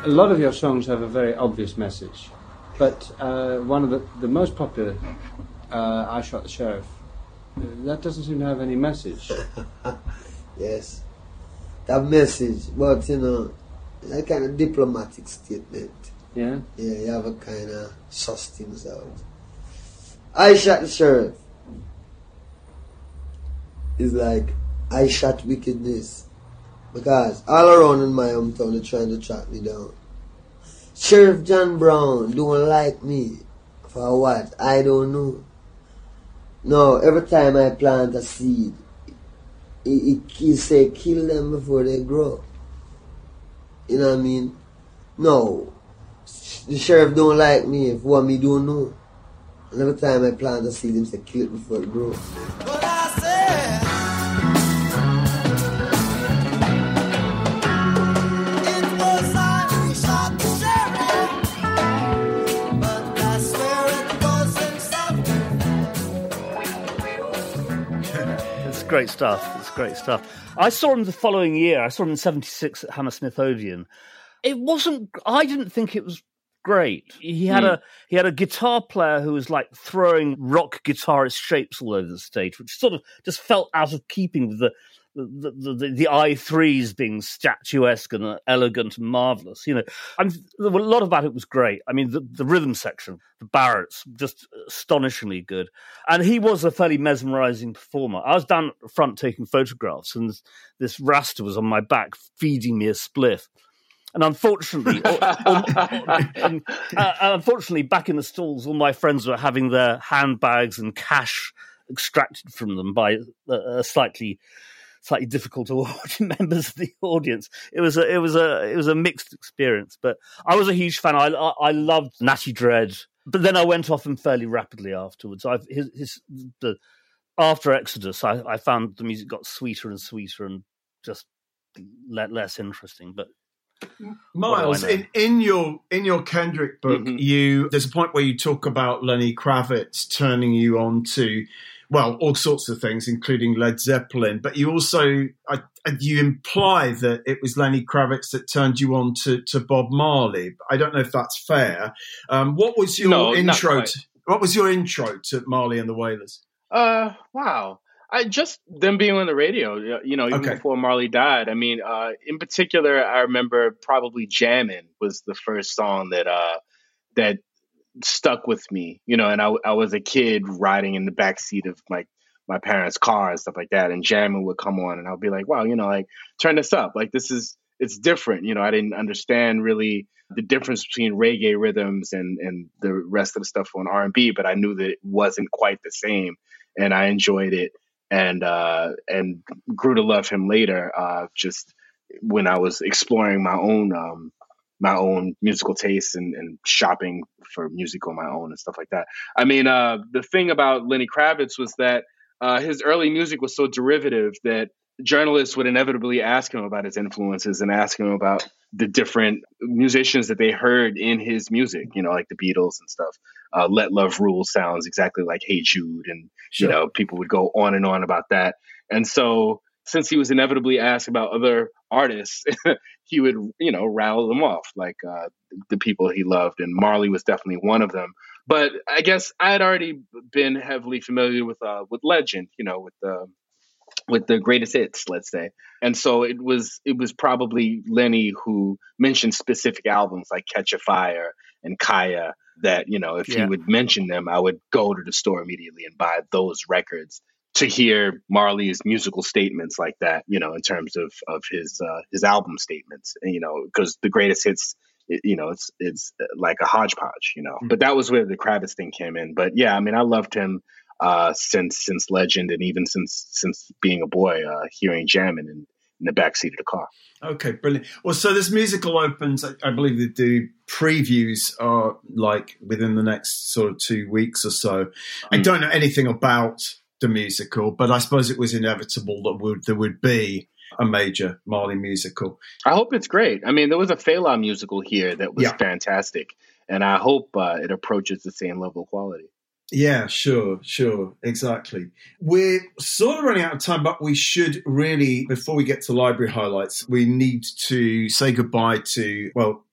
A lot of your songs have a very obvious message, but uh, one of the, the most popular, uh, I Shot the Sheriff, that doesn't seem to have any message. Yes. That message, but you know, that kind of diplomatic statement. Yeah? Yeah, you have a kind of suss things out. I shot the sheriff. It's like, I shot wickedness. Because all around in my hometown, they're trying to track me down. Sheriff John Brown don't like me. For what? I don't know. No, every time I plant a seed, he, he, he say kill them before they grow. You know what I mean? No. The sheriff don't like me if what me don't know. And every time I plant a seed, him say kill it before it grow. Great stuff. It's great stuff. I saw him the following year. I saw him in '76 at Hammersmith Odeon. It wasn't. I didn't think it was great. He had Hmm. a he had a guitar player who was like throwing rock guitarist shapes all over the stage, which sort of just felt out of keeping with the. The, the, the, the I threes being statuesque and elegant and marvelous, you know. Mean, a lot about it was great. I mean, the, the rhythm section, the Barretts, just astonishingly good. And he was a fairly mesmerizing performer. I was down front taking photographs, and this, this Rasta was on my back feeding me a spliff. And unfortunately, or- or- and, uh, unfortunately, back in the stalls, all my friends were having their handbags and cash extracted from them by a, uh, slightly, slightly difficult to members of the audience. It was a, it was a, it was a mixed experience. But I was a huge fan. I, I, I loved Natty Dread, but then I went off him fairly rapidly afterwards. I've his, his the after Exodus, I, I found the music got sweeter and sweeter and just le- less interesting. But I Miles, in, in your in your Kendrick book, mm-hmm. you there's a point where you talk about Lenny Kravitz turning you on to well all sorts of things, including Led Zeppelin. But you also I, you imply that it was Lenny Kravitz that turned you on to, to Bob Marley. I don't know if that's fair. Um, what was your No, intro? To, what was your intro to Marley and the Wailers? Uh, wow. I just them being on the radio, you know, even Okay. before Marley died. I mean, uh, in particular, I remember probably "Jammin" was the first song that uh that stuck with me, you know. And I, I was a kid riding in the back seat of my my parents' car and stuff like that, and "Jammin" would come on, and I'll be like, wow, you know, like turn this up, like this is it's different, you know. I didn't understand really the difference between reggae rhythms and and the rest of the stuff on R and B, but I knew that it wasn't quite the same, and I enjoyed it and uh, and grew to love him later. Uh, just when I was exploring my own um, my own musical tastes and, and shopping for music on my own and stuff like that. I mean, uh, the thing about Lenny Kravitz was that uh, his early music was so derivative that journalists would inevitably ask him about his influences and ask him about the different musicians that they heard in his music, you know, like the Beatles and stuff. Uh, Let Love Rule sounds exactly like Hey Jude, and Sure. you know, people would go on and on about that. And so, since he was inevitably asked about other artists, he would, you know, rattle them off like uh, the people he loved, and Marley was definitely one of them. but I guess I had already been heavily familiar with uh, with Legend, you know, with the with the greatest hits, let's say. And so it was it was probably Lenny who mentioned specific albums like Catch a Fire and Kaya that, you know, if Yeah. he would mention them, I would go to the store immediately and buy those records to hear Marley's musical statements like that, you know, in terms of of his uh, his album statements, and, you know, because the greatest hits, it, you know, it's it's like a hodgepodge, you know. But that was where the Kravitz thing came in. But yeah, I mean, I loved him uh, since since Legend, and even since since being a boy, uh, hearing jamming in, in the backseat of the car. Okay, brilliant. Well, so this musical opens, I, I believe they do previews are like within the next sort of two weeks or so. I don't know anything about the musical, but I suppose it was inevitable that would there would be a major Marley musical. I hope it's great. I mean, there was a Fela musical here that was Yeah. fantastic, and I hope uh, it approaches the same level of quality. Yeah, sure, sure, exactly. We're sort of running out of time, but we should really, before we get to library highlights, we need to say goodbye to, well,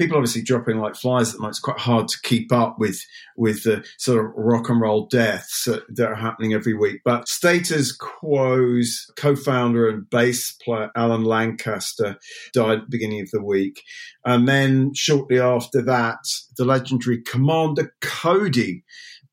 people obviously dropping like flies at the moment. It's quite hard to keep up with with the sort of rock and roll deaths that, are happening every week. But Status Quo's co-founder and bass player Alan Lancaster died at the beginning of the week, and then shortly after that, the legendary Commander Cody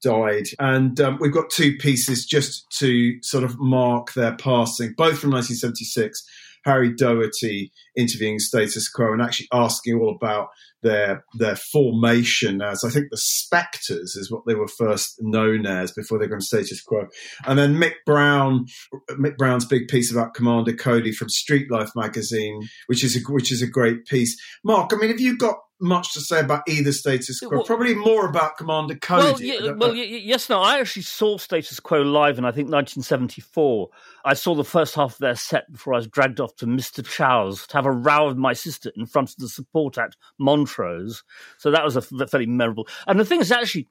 died. And um, we've got two pieces just to sort of mark their passing, both from 1976. Harry Doherty interviewing Status Quo and actually asking all about their their formation as I think the Spectres is what they were first known as before they got Status Quo, and then Mick Brown, Mick Brown's big piece about Commander Cody from Street Life magazine, which is a which is a great piece. Mark, I mean, have you got much to say about either Status Quo? Probably more about Commander Cody. Well, yeah, well y- yes, no. I actually saw Status Quo live in I think 1974. I saw the first half of their set before I was dragged off to Mr. Chow's to have a row with my sister in front of the support act Montrose. So that was a fairly memorable. And the thing is, actually,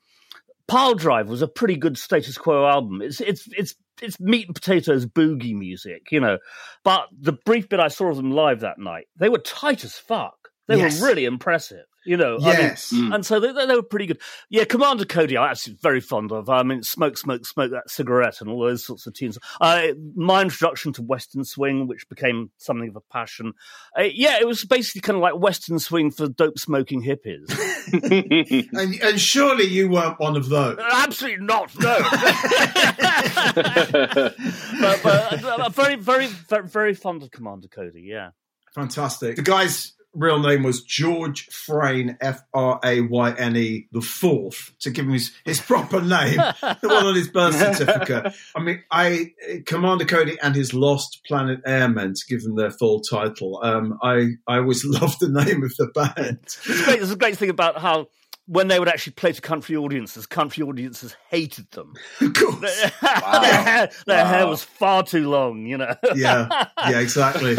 Piledriver was a pretty good Status Quo album. It's it's it's it's meat and potatoes boogie music, you know. But the brief bit I saw of them live that night, they were tight as fuck. They Yes. were really impressive. You know, Yes. I mean, and so they, they were pretty good. Yeah, Commander Cody, I'm actually very fond of. I mean, smoke, smoke, smoke that cigarette, and all those sorts of tunes. Uh, my introduction to Western swing, which became something of a passion. Uh, yeah, it was basically kind of like Western swing for dope smoking hippies. and, and surely you weren't one of those. Absolutely not. No. but, but uh, very, very, very, very fond of Commander Cody. Yeah. Fantastic. The guy's real name was George Frayne, F R A Y N E, the fourth, to give him his, his proper name, the one on his birth certificate. I mean, I Commander Cody and his Lost Planet Airmen, to give them their full title. Um, I I always loved the name of the band. It's. There's a great thing about how when they would actually play to country audiences, country audiences hated them. Of course. their hair, their hair Wow. was far too long, you know. Yeah, yeah, exactly.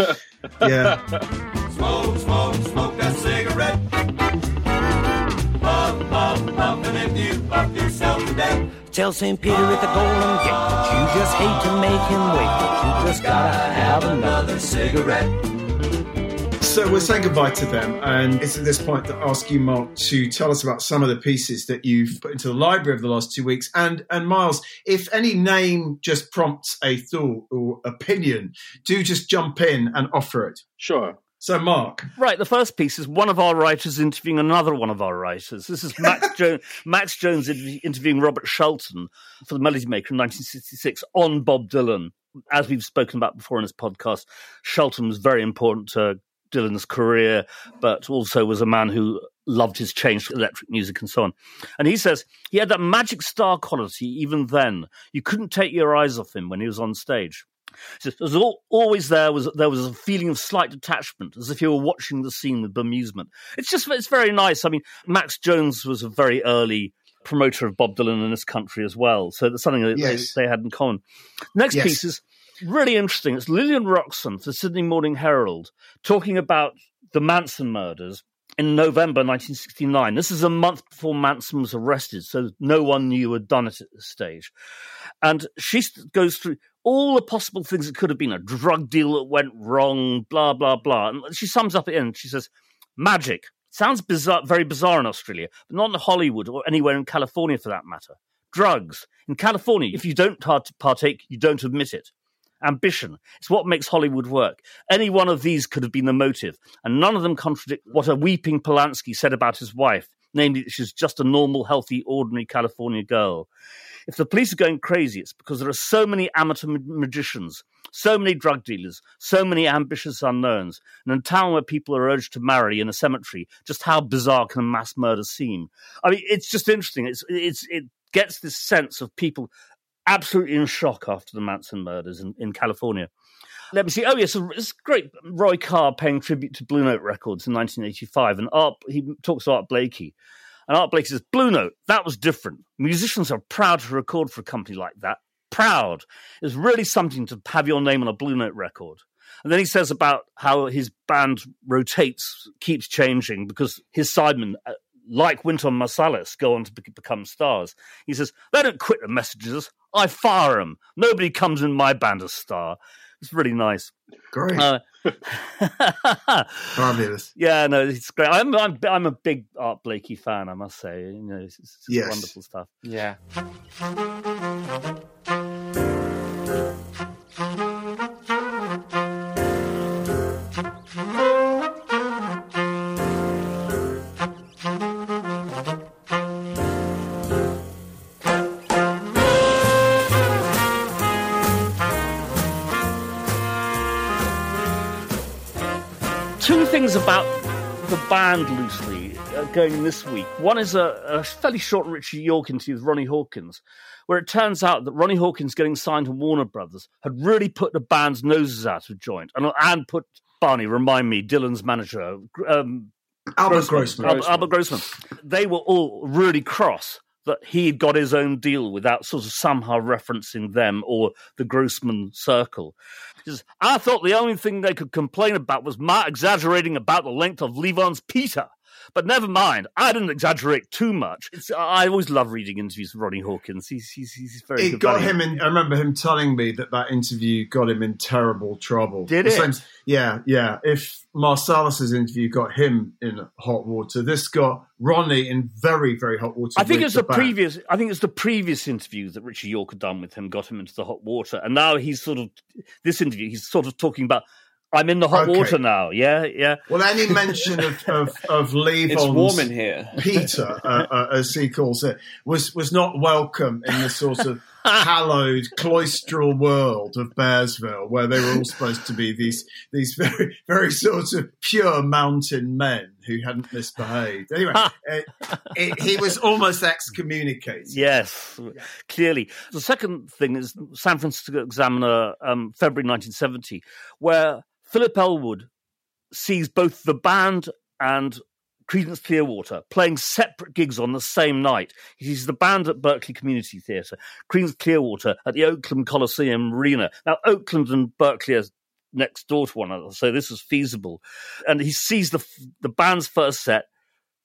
Yeah. Smoke, smoke, smoke that cigarette. Puff, puff, puff, and if you puff yourself to death. Tell St. Peter at the Golden Gate that you just hate to make him wait, but you just gotta have another cigarette. So we're saying goodbye to them, and it's at this point that I ask you, Mark, to tell us about some of the pieces that you've put into the library over the last two weeks. And and Miles, if any name just prompts a thought or opinion, do just jump in and offer it. Sure. So, Mark, Right, the first piece is one of our writers interviewing another one of our writers. This is Max, jo- Max Jones interviewing Robert Shelton for The Melody Maker in 1966 on Bob Dylan. As we've spoken about before in this podcast, Shelton was very important to Dylan's career, but also was a man who loved his change to electric music and so on. And he says he had that magic star quality even then. You couldn't take your eyes off him when he was on stage. "There was al- always there was there was a feeling of slight detachment, as if you were watching the scene with bemusement. It's just it's very nice. I mean, Max Jones was a very early promoter of Bob Dylan in this country as well, so that's something that Yes. they, they had in common. Next Yes. piece is really interesting. It's Lillian Roxon for Sydney Morning Herald talking about the Manson murders in November 1969. This is a month before Manson was arrested, so no one knew who had done it at this stage. And she goes through all the possible things that could have been a drug deal that went wrong, blah, blah, blah. And she sums up the end. She says, Magic. Sounds bizarre, very bizarre in Australia, but not in Hollywood or anywhere in California for that matter. Drugs. In California, if you don't partake, you don't admit it. Ambition. It's what makes Hollywood work. Any one of these could have been the motive, and none of them contradict what a weeping Polanski said about his wife, namely that she's just a normal, healthy, ordinary California girl. If the police are going crazy, it's because there are so many amateur magicians, so many drug dealers, so many ambitious unknowns, and in a town where people are urged to marry in a cemetery, just how bizarre can a mass murder seem? I mean, it's just interesting. It's, it's, it gets this sense of people absolutely in shock after the Manson murders in, in California. Let me see. Oh, yes, it's great. Roy Carr paying tribute to Blue Note Records in 1985, and Art, he talks about Blakey. And Art Blakey says, Blue Note, that was different. Musicians are proud to record for a company like that. Proud. It's really something to have your name on a Blue Note record. And then he says about how his band rotates, keeps changing because his sidemen, uh, like Wynton Marsalis, go on to become stars. He says, they don't quit the Messengers. I fire them. Nobody comes in my band a star. It's really nice. Great. Uh, Fabulous. yeah, no, it's great. I'm, I'm, I'm a big Art Blakey fan, I must say. You know, it's, it's just Yes. wonderful stuff. Yeah. Band loosely uh, going this week. One is a, a fairly short Ritchie Yorke interview with Ronnie Hawkins, where it turns out that Ronnie Hawkins getting signed to Warner Brothers had really put the band's noses out of joint and, and put Barney, remind me, Dylan's manager, um, Albert Grossman. Al- Albert Grossman. They were all really cross that he'd got his own deal without sort of somehow referencing them or the Grossman circle. He says, I thought the only thing they could complain about was my exaggerating about the length of Levon's Peter. But never mind, I didn't exaggerate too much. It's, I always love reading interviews with Ronnie Hawkins. He's, he's, he's very It good got value. him in. I remember him telling me that that interview got him in terrible trouble. Did The it? same- yeah, yeah. If Marsalis's interview got him in hot water, this got Ronnie in very, very hot water. I think it's the, band. previous. I think it's the previous interview that Richard York had done with him got him into the hot water, and now he's sort of this interview. He's sort of talking about I'm in the hot Okay. water now. Yeah, yeah. Well, any mention of of, of Levon's It's warm in here. Peter, uh, uh, as he calls it, was was not welcome in the sort of hallowed cloistral world of Bearsville, where they were all supposed to be these these very very sort of pure mountain men who hadn't misbehaved. Anyway, uh, it, he was almost excommunicated. Yes, clearly. The second thing is San Francisco Examiner, um, February 1970, where Philip Elwood sees both the band and Creedence Clearwater playing separate gigs on the same night. He sees the band at Berkeley Community Theatre, Creedence Clearwater at the Oakland Coliseum Arena. Now, Oakland and Berkeley are next door to one another, so this is feasible. And he sees the the band's first set.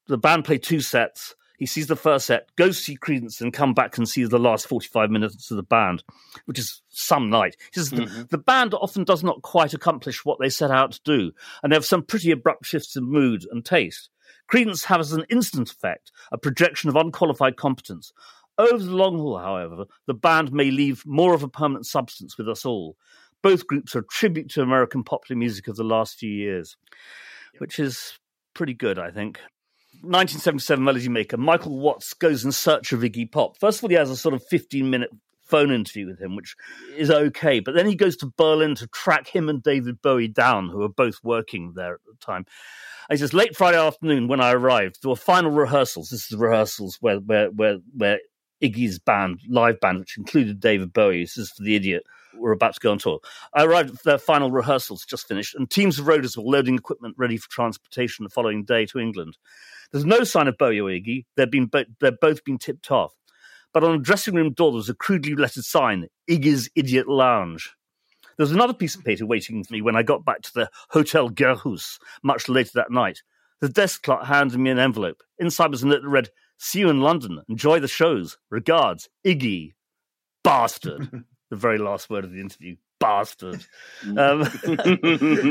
The band play two sets. He sees the first set, goes to see Creedence, and come back and sees the last forty-five minutes of the band, which is some night. He says the, mm-hmm. the band often does not quite accomplish what they set out to do, and they have some pretty abrupt shifts in mood and taste. Creedence has an instant effect, a projection of unqualified competence. Over the long haul, however, the band may leave more of a permanent substance with us all. Both groups are a tribute to American popular music of the last few years, which is pretty good, I think. 1977 Melody Maker, Michael Watts goes in search of Iggy Pop. First of all, he has a sort of 15 minute phone interview with him, which is okay. But then he goes to Berlin to track him and David Bowie down, who are both working there at the time. And he says, late Friday afternoon when I arrived, there were final rehearsals. This is the rehearsals where, where, where, where Iggy's band, live band, which included David Bowie, this is for the idiot, were about to go on tour. I arrived at their final rehearsals, just finished, and teams of roaders were loading equipment ready for transportation the following day to England. There's no sign of Bowie or Iggy. They've been they've both been tipped off. But on a dressing room door, there was a crudely lettered sign, Iggy's Idiot Lounge. There was another piece of paper waiting for me when I got back to the Hotel Gerhus much later that night. The desk clerk handed me an envelope. Inside was a note that read, See you in London. Enjoy the shows. Regards, Iggy. Bastard. the very last word of the interview. bastard. Um,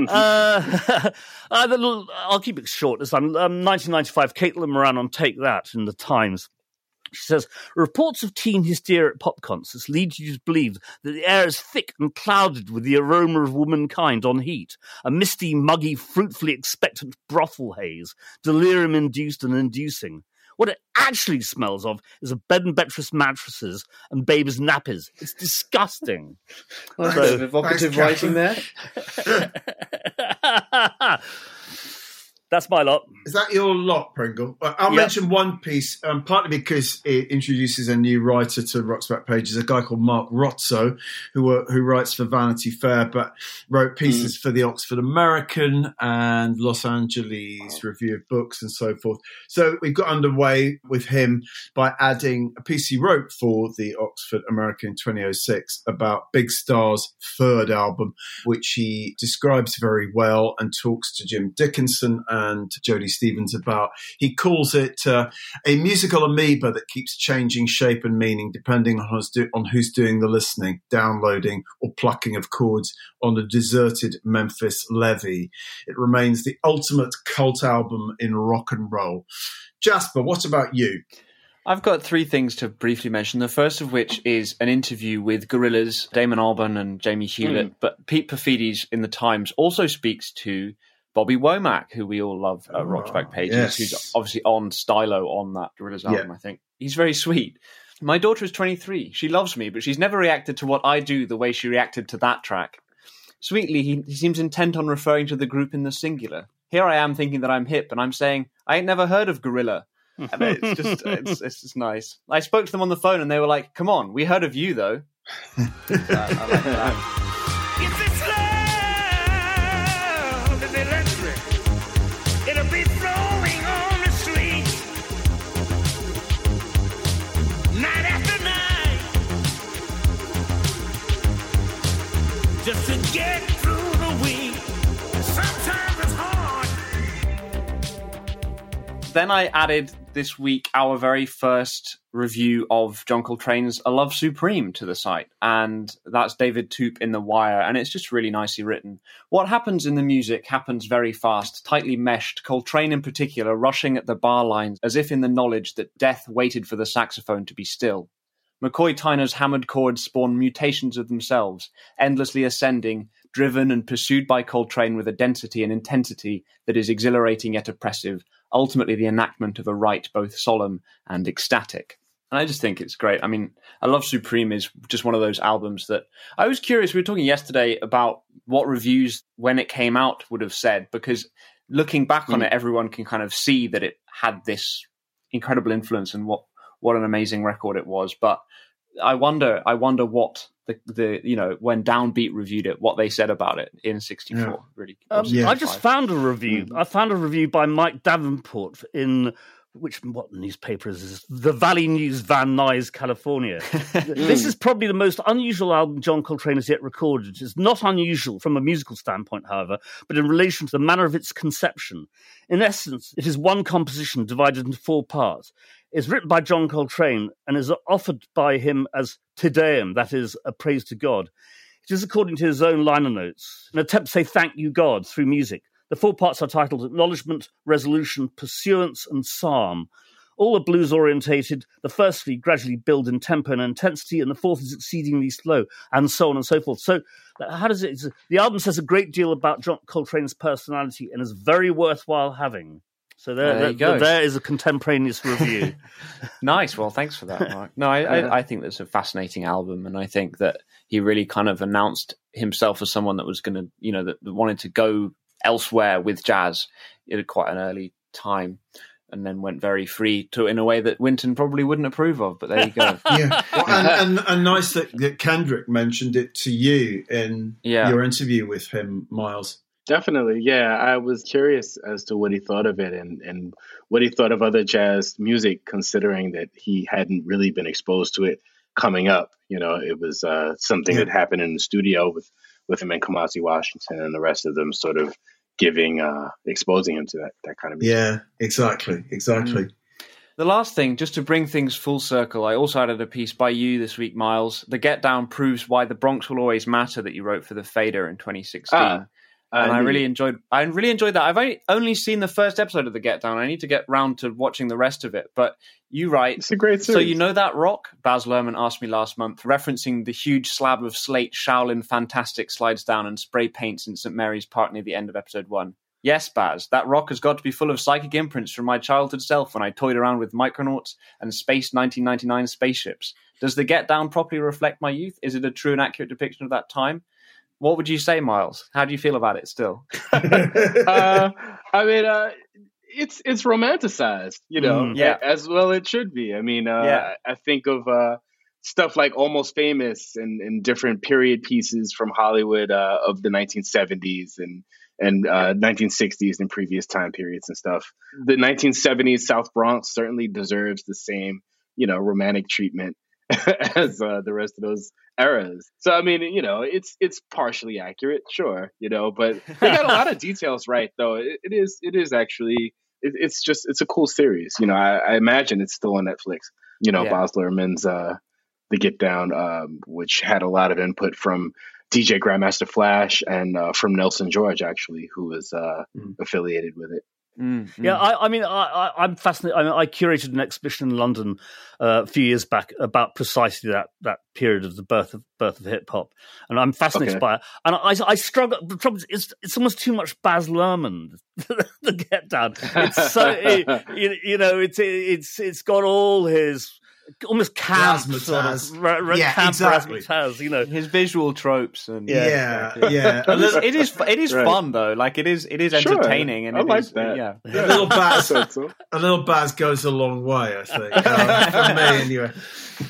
uh, uh, I'll keep it short this time. Um, 1995, Caitlin Moran on Take That in the Times. She says, reports of teen hysteria at pop concerts lead you to believe that the air is thick and clouded with the aroma of womankind on heat, a misty, muggy, fruitfully expectant brothel haze, delirium induced and inducing. What it actually smells of is a bed and breakfast mattresses and babies' nappies. It's disgusting. Well, So- that's a evocative writing there. That's my lot. Is that your lot, Pringle? I'll Yeah. mention one piece, um, partly because it introduces a new writer to Rock's Back Pages, a guy called Mark Rozzo, who who writes for Vanity Fair, but wrote pieces for the Oxford American and Los Angeles Review of Books and so forth. So we got underway with him by adding a piece he wrote for the Oxford American in 2006 about Big Star's third album, which he describes very well and talks to Jim Dickinson and Jody Stephens about. He calls it uh, a musical amoeba that keeps changing shape and meaning depending on who's, do- on who's doing the listening, downloading, or plucking of chords on a deserted Memphis levee. It remains the ultimate cult album in rock and roll. Jasper, what about you? I've got three things to briefly mention. The first of which is an interview with Gorillaz, Damon Albarn and Jamie Hewlett. Mm. But Pete Paphides in the Times also speaks to Bobby Womack, who we all love at oh, Rock's Back Pages, yes. who's obviously on Stylo on that Gorillaz album, Yeah. I think. He's very sweet. My daughter is 23. She loves me, but she's never reacted to what I do the way she reacted to that track. Sweetly, he, he seems intent on referring to the group in the singular. Here I am thinking that I'm hip, and I'm saying, I ain't never heard of Gorilla. And it's just it's, it's just nice. I spoke to them on the phone and they were like, "Come on, we heard of you though." So I, I like Then I added this week our very first review of John Coltrane's "A Love Supreme" to the site, and that's David Toop in The Wire, and it's just really nicely written. What happens in the music happens very fast, tightly meshed. Coltrane, in particular, rushing at the bar lines as if in the knowledge that death waited for the saxophone to be still. McCoy Tyner's hammered chords spawn mutations of themselves, endlessly ascending, driven and pursued by Coltrane with a density and intensity that is exhilarating yet oppressive, ultimately the enactment of a rite both solemn and ecstatic. And I just think it's great. I mean, I Love Supreme is just one of those albums that I was curious. We were talking yesterday about what reviews when it came out would have said, because looking back on Mm. it, everyone can kind of see that it had this incredible influence and what what an amazing record it was. But I wonder, I wonder what the the you know when Downbeat reviewed it, what they said about it in '64. Yeah. Really, Um, or I just found a review. I found a review by Mike Davenport in which what newspaper is this? The Valley News, Van Nuys, California. this is probably the most unusual album John Coltrane has yet recorded. It's not unusual from a musical standpoint, however, but in relation to the manner of its conception. In essence, it is one composition divided into four parts. It's written by John Coltrane and is offered by him as Te Deum, that is, a praise to God. It is, according to his own liner notes, an attempt to say thank you, God, through music. The four parts are titled Acknowledgement, Resolution, Pursuance, and Psalm. All are blues orientated. The first three gradually build in tempo and intensity, and the fourth is exceedingly slow, and so on and so forth. So, uh, how does it? The album says a great deal about John Coltrane's personality and is very worthwhile having. So there, There you there, go. there is a contemporaneous review. nice. Well, thanks for that, Mark. No, I, Uh, I, I think that's a fascinating album, and I think that he really kind of announced himself as someone that was going to, you know, that, that wanted to go elsewhere with jazz at quite an early time, and then went very free to in a way that Wynton probably wouldn't approve of. But there you go. yeah, well, and, and, and nice that, that Kendrick mentioned it to you in Yeah. your interview with him, Miles. Definitely, yeah. I was curious as to what he thought of it and, and what he thought of other jazz music, considering that he hadn't really been exposed to it coming up. You know, it was uh, something that happened in the studio with, with him and Kamasi Washington and the rest of them sort of giving, uh, exposing him to that, that kind of music. Yeah, exactly, exactly. The last thing, just to bring things full circle, I also added a piece by you this week, Miles. The Get Down proves why the Bronx will always matter that you wrote for the Fader in 2016. Ah, and I really enjoyed. I really enjoyed that. I've only, only seen the first episode of the Get Down. I need to get round to watching the rest of it. But you write. It's a great So you know that rock? Baz Luhrmann asked me last month, referencing the huge slab of slate Shaolin Fantastic slides down and spray paints in St Mary's Park near the end of episode one. Yes, Baz, that rock has got to be full of psychic imprints from my childhood self when I toyed around with Micronauts and Space 1999 spaceships. Does the Get Down properly reflect my youth? Is it a true and accurate depiction of that time? What would you say, Miles? How do you feel about it still? uh, I mean, uh, it's it's romanticized, you know, Mm, yeah. as well it should be. I mean, uh, Yeah. I think of uh, stuff like Almost Famous and, and different period pieces from Hollywood uh, of the 1970s and and uh, 1960s and previous time periods and stuff. The 1970s South Bronx certainly deserves the same, you know, romantic treatment as uh, the rest of those eras. So I mean, you know, it's it's partially accurate, sure, you know, but they got a lot of details right though. It, it is it is actually it, it's just it's a cool series. You know, I, I imagine it's still on Netflix. You know, Yeah. Luhrmann's uh, The Get Down, um, which had a lot of input from DJ Grandmaster Flash and uh, from Nelson George actually, who was uh, affiliated with it. Yeah, I, I mean, I, I, I'm fascinated. I, mean, I curated an exhibition in London uh, a few years back about precisely that that period of the birth of birth of hip hop, and I'm fascinated Okay. by it. And I, I struggle. The trouble is, it's it's almost too much Baz Luhrmann. the Get Down. It's so it, you, you know, it's it's it's got all his almost camp sort of ra- ra- Yeah, camp exactly. razzmatazz, you know, his visual tropes and Yeah, exactly. yeah. But it's- it is it is Right. fun though. Like it is it is Sure. entertaining and I like is- that. Yeah. A little Baz, a little Baz goes a long way, I think. Uh, for me, anyway.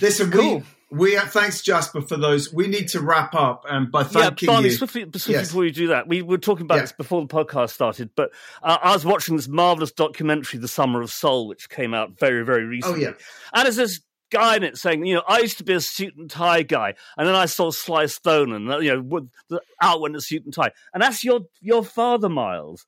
Listen, Cool. we, we thanks Jasper for those. We need to wrap up, and by yeah, thanking Barney, you, swiftly, swiftly Yes. before you do that, we were talking about Yeah. this before the podcast started, but uh, I was watching this marvelous documentary, The Summer of Soul, which came out very, very recently. Oh, yeah. And there's this guy in it saying, you know, I used to be a suit and tie guy, and then I saw Sly Stone, and uh, you know, with the, out went the suit and tie, and that's your your father, Miles.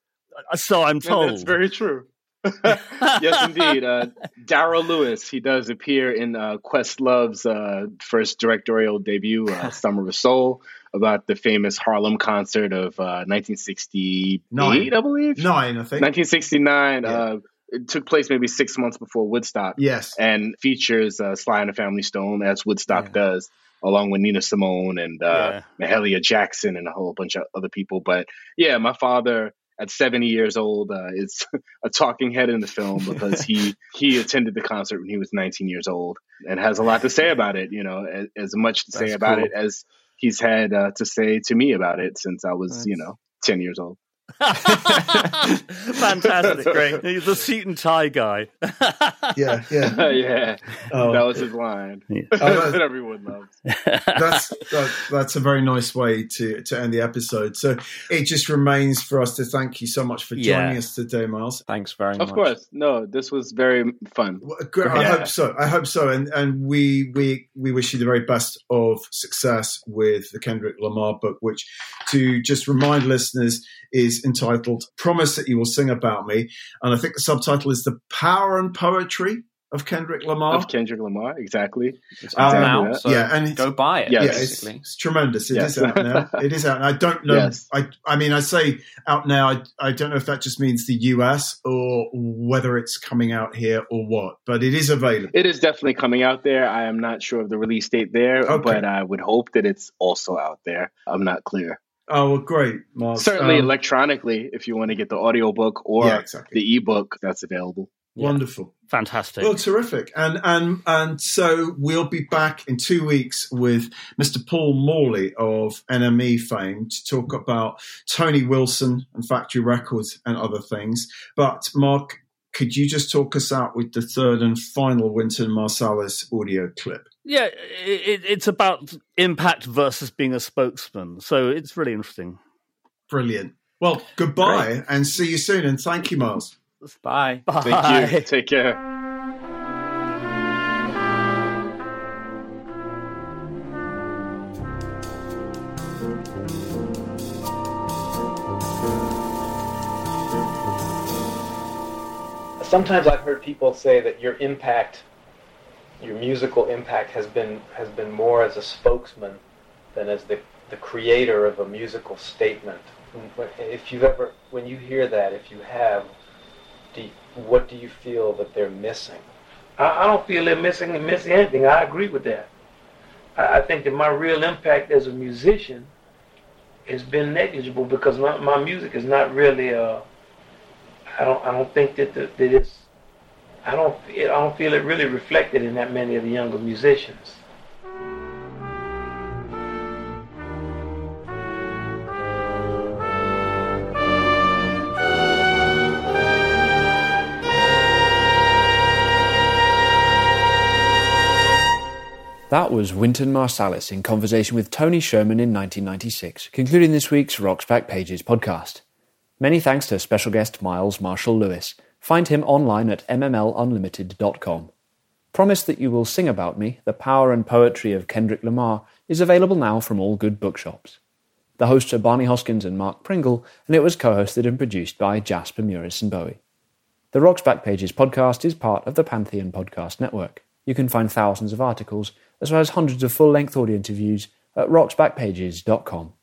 Uh, So I'm And told. that's very true. yes, indeed. Uh, Daryl Lewis, he does appear in uh, Questlove's uh, first directorial debut, uh, Summer of Soul, about the famous Harlem concert of uh, 1968, Nine. I believe. nine, I think. 1969. Uh, it took place maybe six months before Woodstock. Yes. And features uh, Sly and the Family Stone, as Woodstock does, along with Nina Simone and uh, Mahalia Jackson and a whole bunch of other people. But yeah, my father at 70 years old uh, is a talking head in the film because he he attended the concert when he was 19 years old and has a lot to say about it. You know, as, as much to say about cool. it as he's had uh, to say to me about it since I was, you know, 10 years old. Fantastic. Great. He's the suit and tie guy. yeah, yeah. yeah, Oh. that was his line Oh, that- that everyone loves. that's that, that's a very nice way to to end the episode. So it just remains for us to thank you so much for joining Yeah. us today, Miles. Thanks very much. Of course, no, this was very fun. Great. I Yeah. hope so. I hope so. And and we we we wish you the very best of success with the Kendrick Lamar book, which to just remind listeners is entitled "Promise That You Will Sing About Me," and I think the subtitle is "The Power and Poetry." Of Kendrick Lamar, Of Kendrick Lamar, exactly. It's Um, out now, so yeah, and go buy it. yeah, it's, basically. it's tremendous. It is Yes. out now. It is out. And I don't know. Yes. I I mean, I say out now. I I don't know if that just means the US or whether it's coming out here or what. But it is available. It is definitely coming out there. I am not sure of the release date there, Okay. but I would hope that it's also out there. I'm not clear. Oh, well, great, Mark. Certainly Um, electronically, if you want to get the audiobook or Yeah, exactly. the ebook, that's available. Wonderful. Fantastic. Well, terrific. And and and so we'll be back in two weeks with Mr. Paul Morley of NME fame to talk about Tony Wilson and Factory Records and other things. But Mark, could you just talk us out with the third and final Wynton Marsalis audio clip? Yeah, it, it's about impact versus being a spokesman. So it's really interesting. Brilliant. Well, goodbye and see you soon. And thank you, Miles. Bye. Thank you. Take care. Sometimes I've heard people say that your impact, your musical impact, has been has been more as a spokesman than as the the creator of a musical statement. If you've ever, when you hear that, if you have, do you, what do you feel that they're missing? I, I don't feel they're missing missing anything. I agree with that. I, I think that my real impact as a musician has been negligible because my, my music is not really. Uh, I don't. I don't think that the, that it's. I don't. I don't feel it really reflected in that many of the younger musicians. That was Wynton Marsalis in conversation with Tony Scherman in 1996, concluding this week's Rocks Back Pages podcast. Many thanks to special guest Miles Marshall Lewis. Find him online at mmlunlimited.com. Promise That You Will Sing About Me, The Power and Poetry of Kendrick Lamar, is available now from all good bookshops. The hosts are Barney Hoskyns and Mark Pringle, and it was co hosted and produced by Jasper Murison Bowie. The Rocks Back Pages podcast is part of the Pantheon Podcast Network. You can find thousands of articles, as well as hundreds of full length audio interviews, at rocksbackpages.com.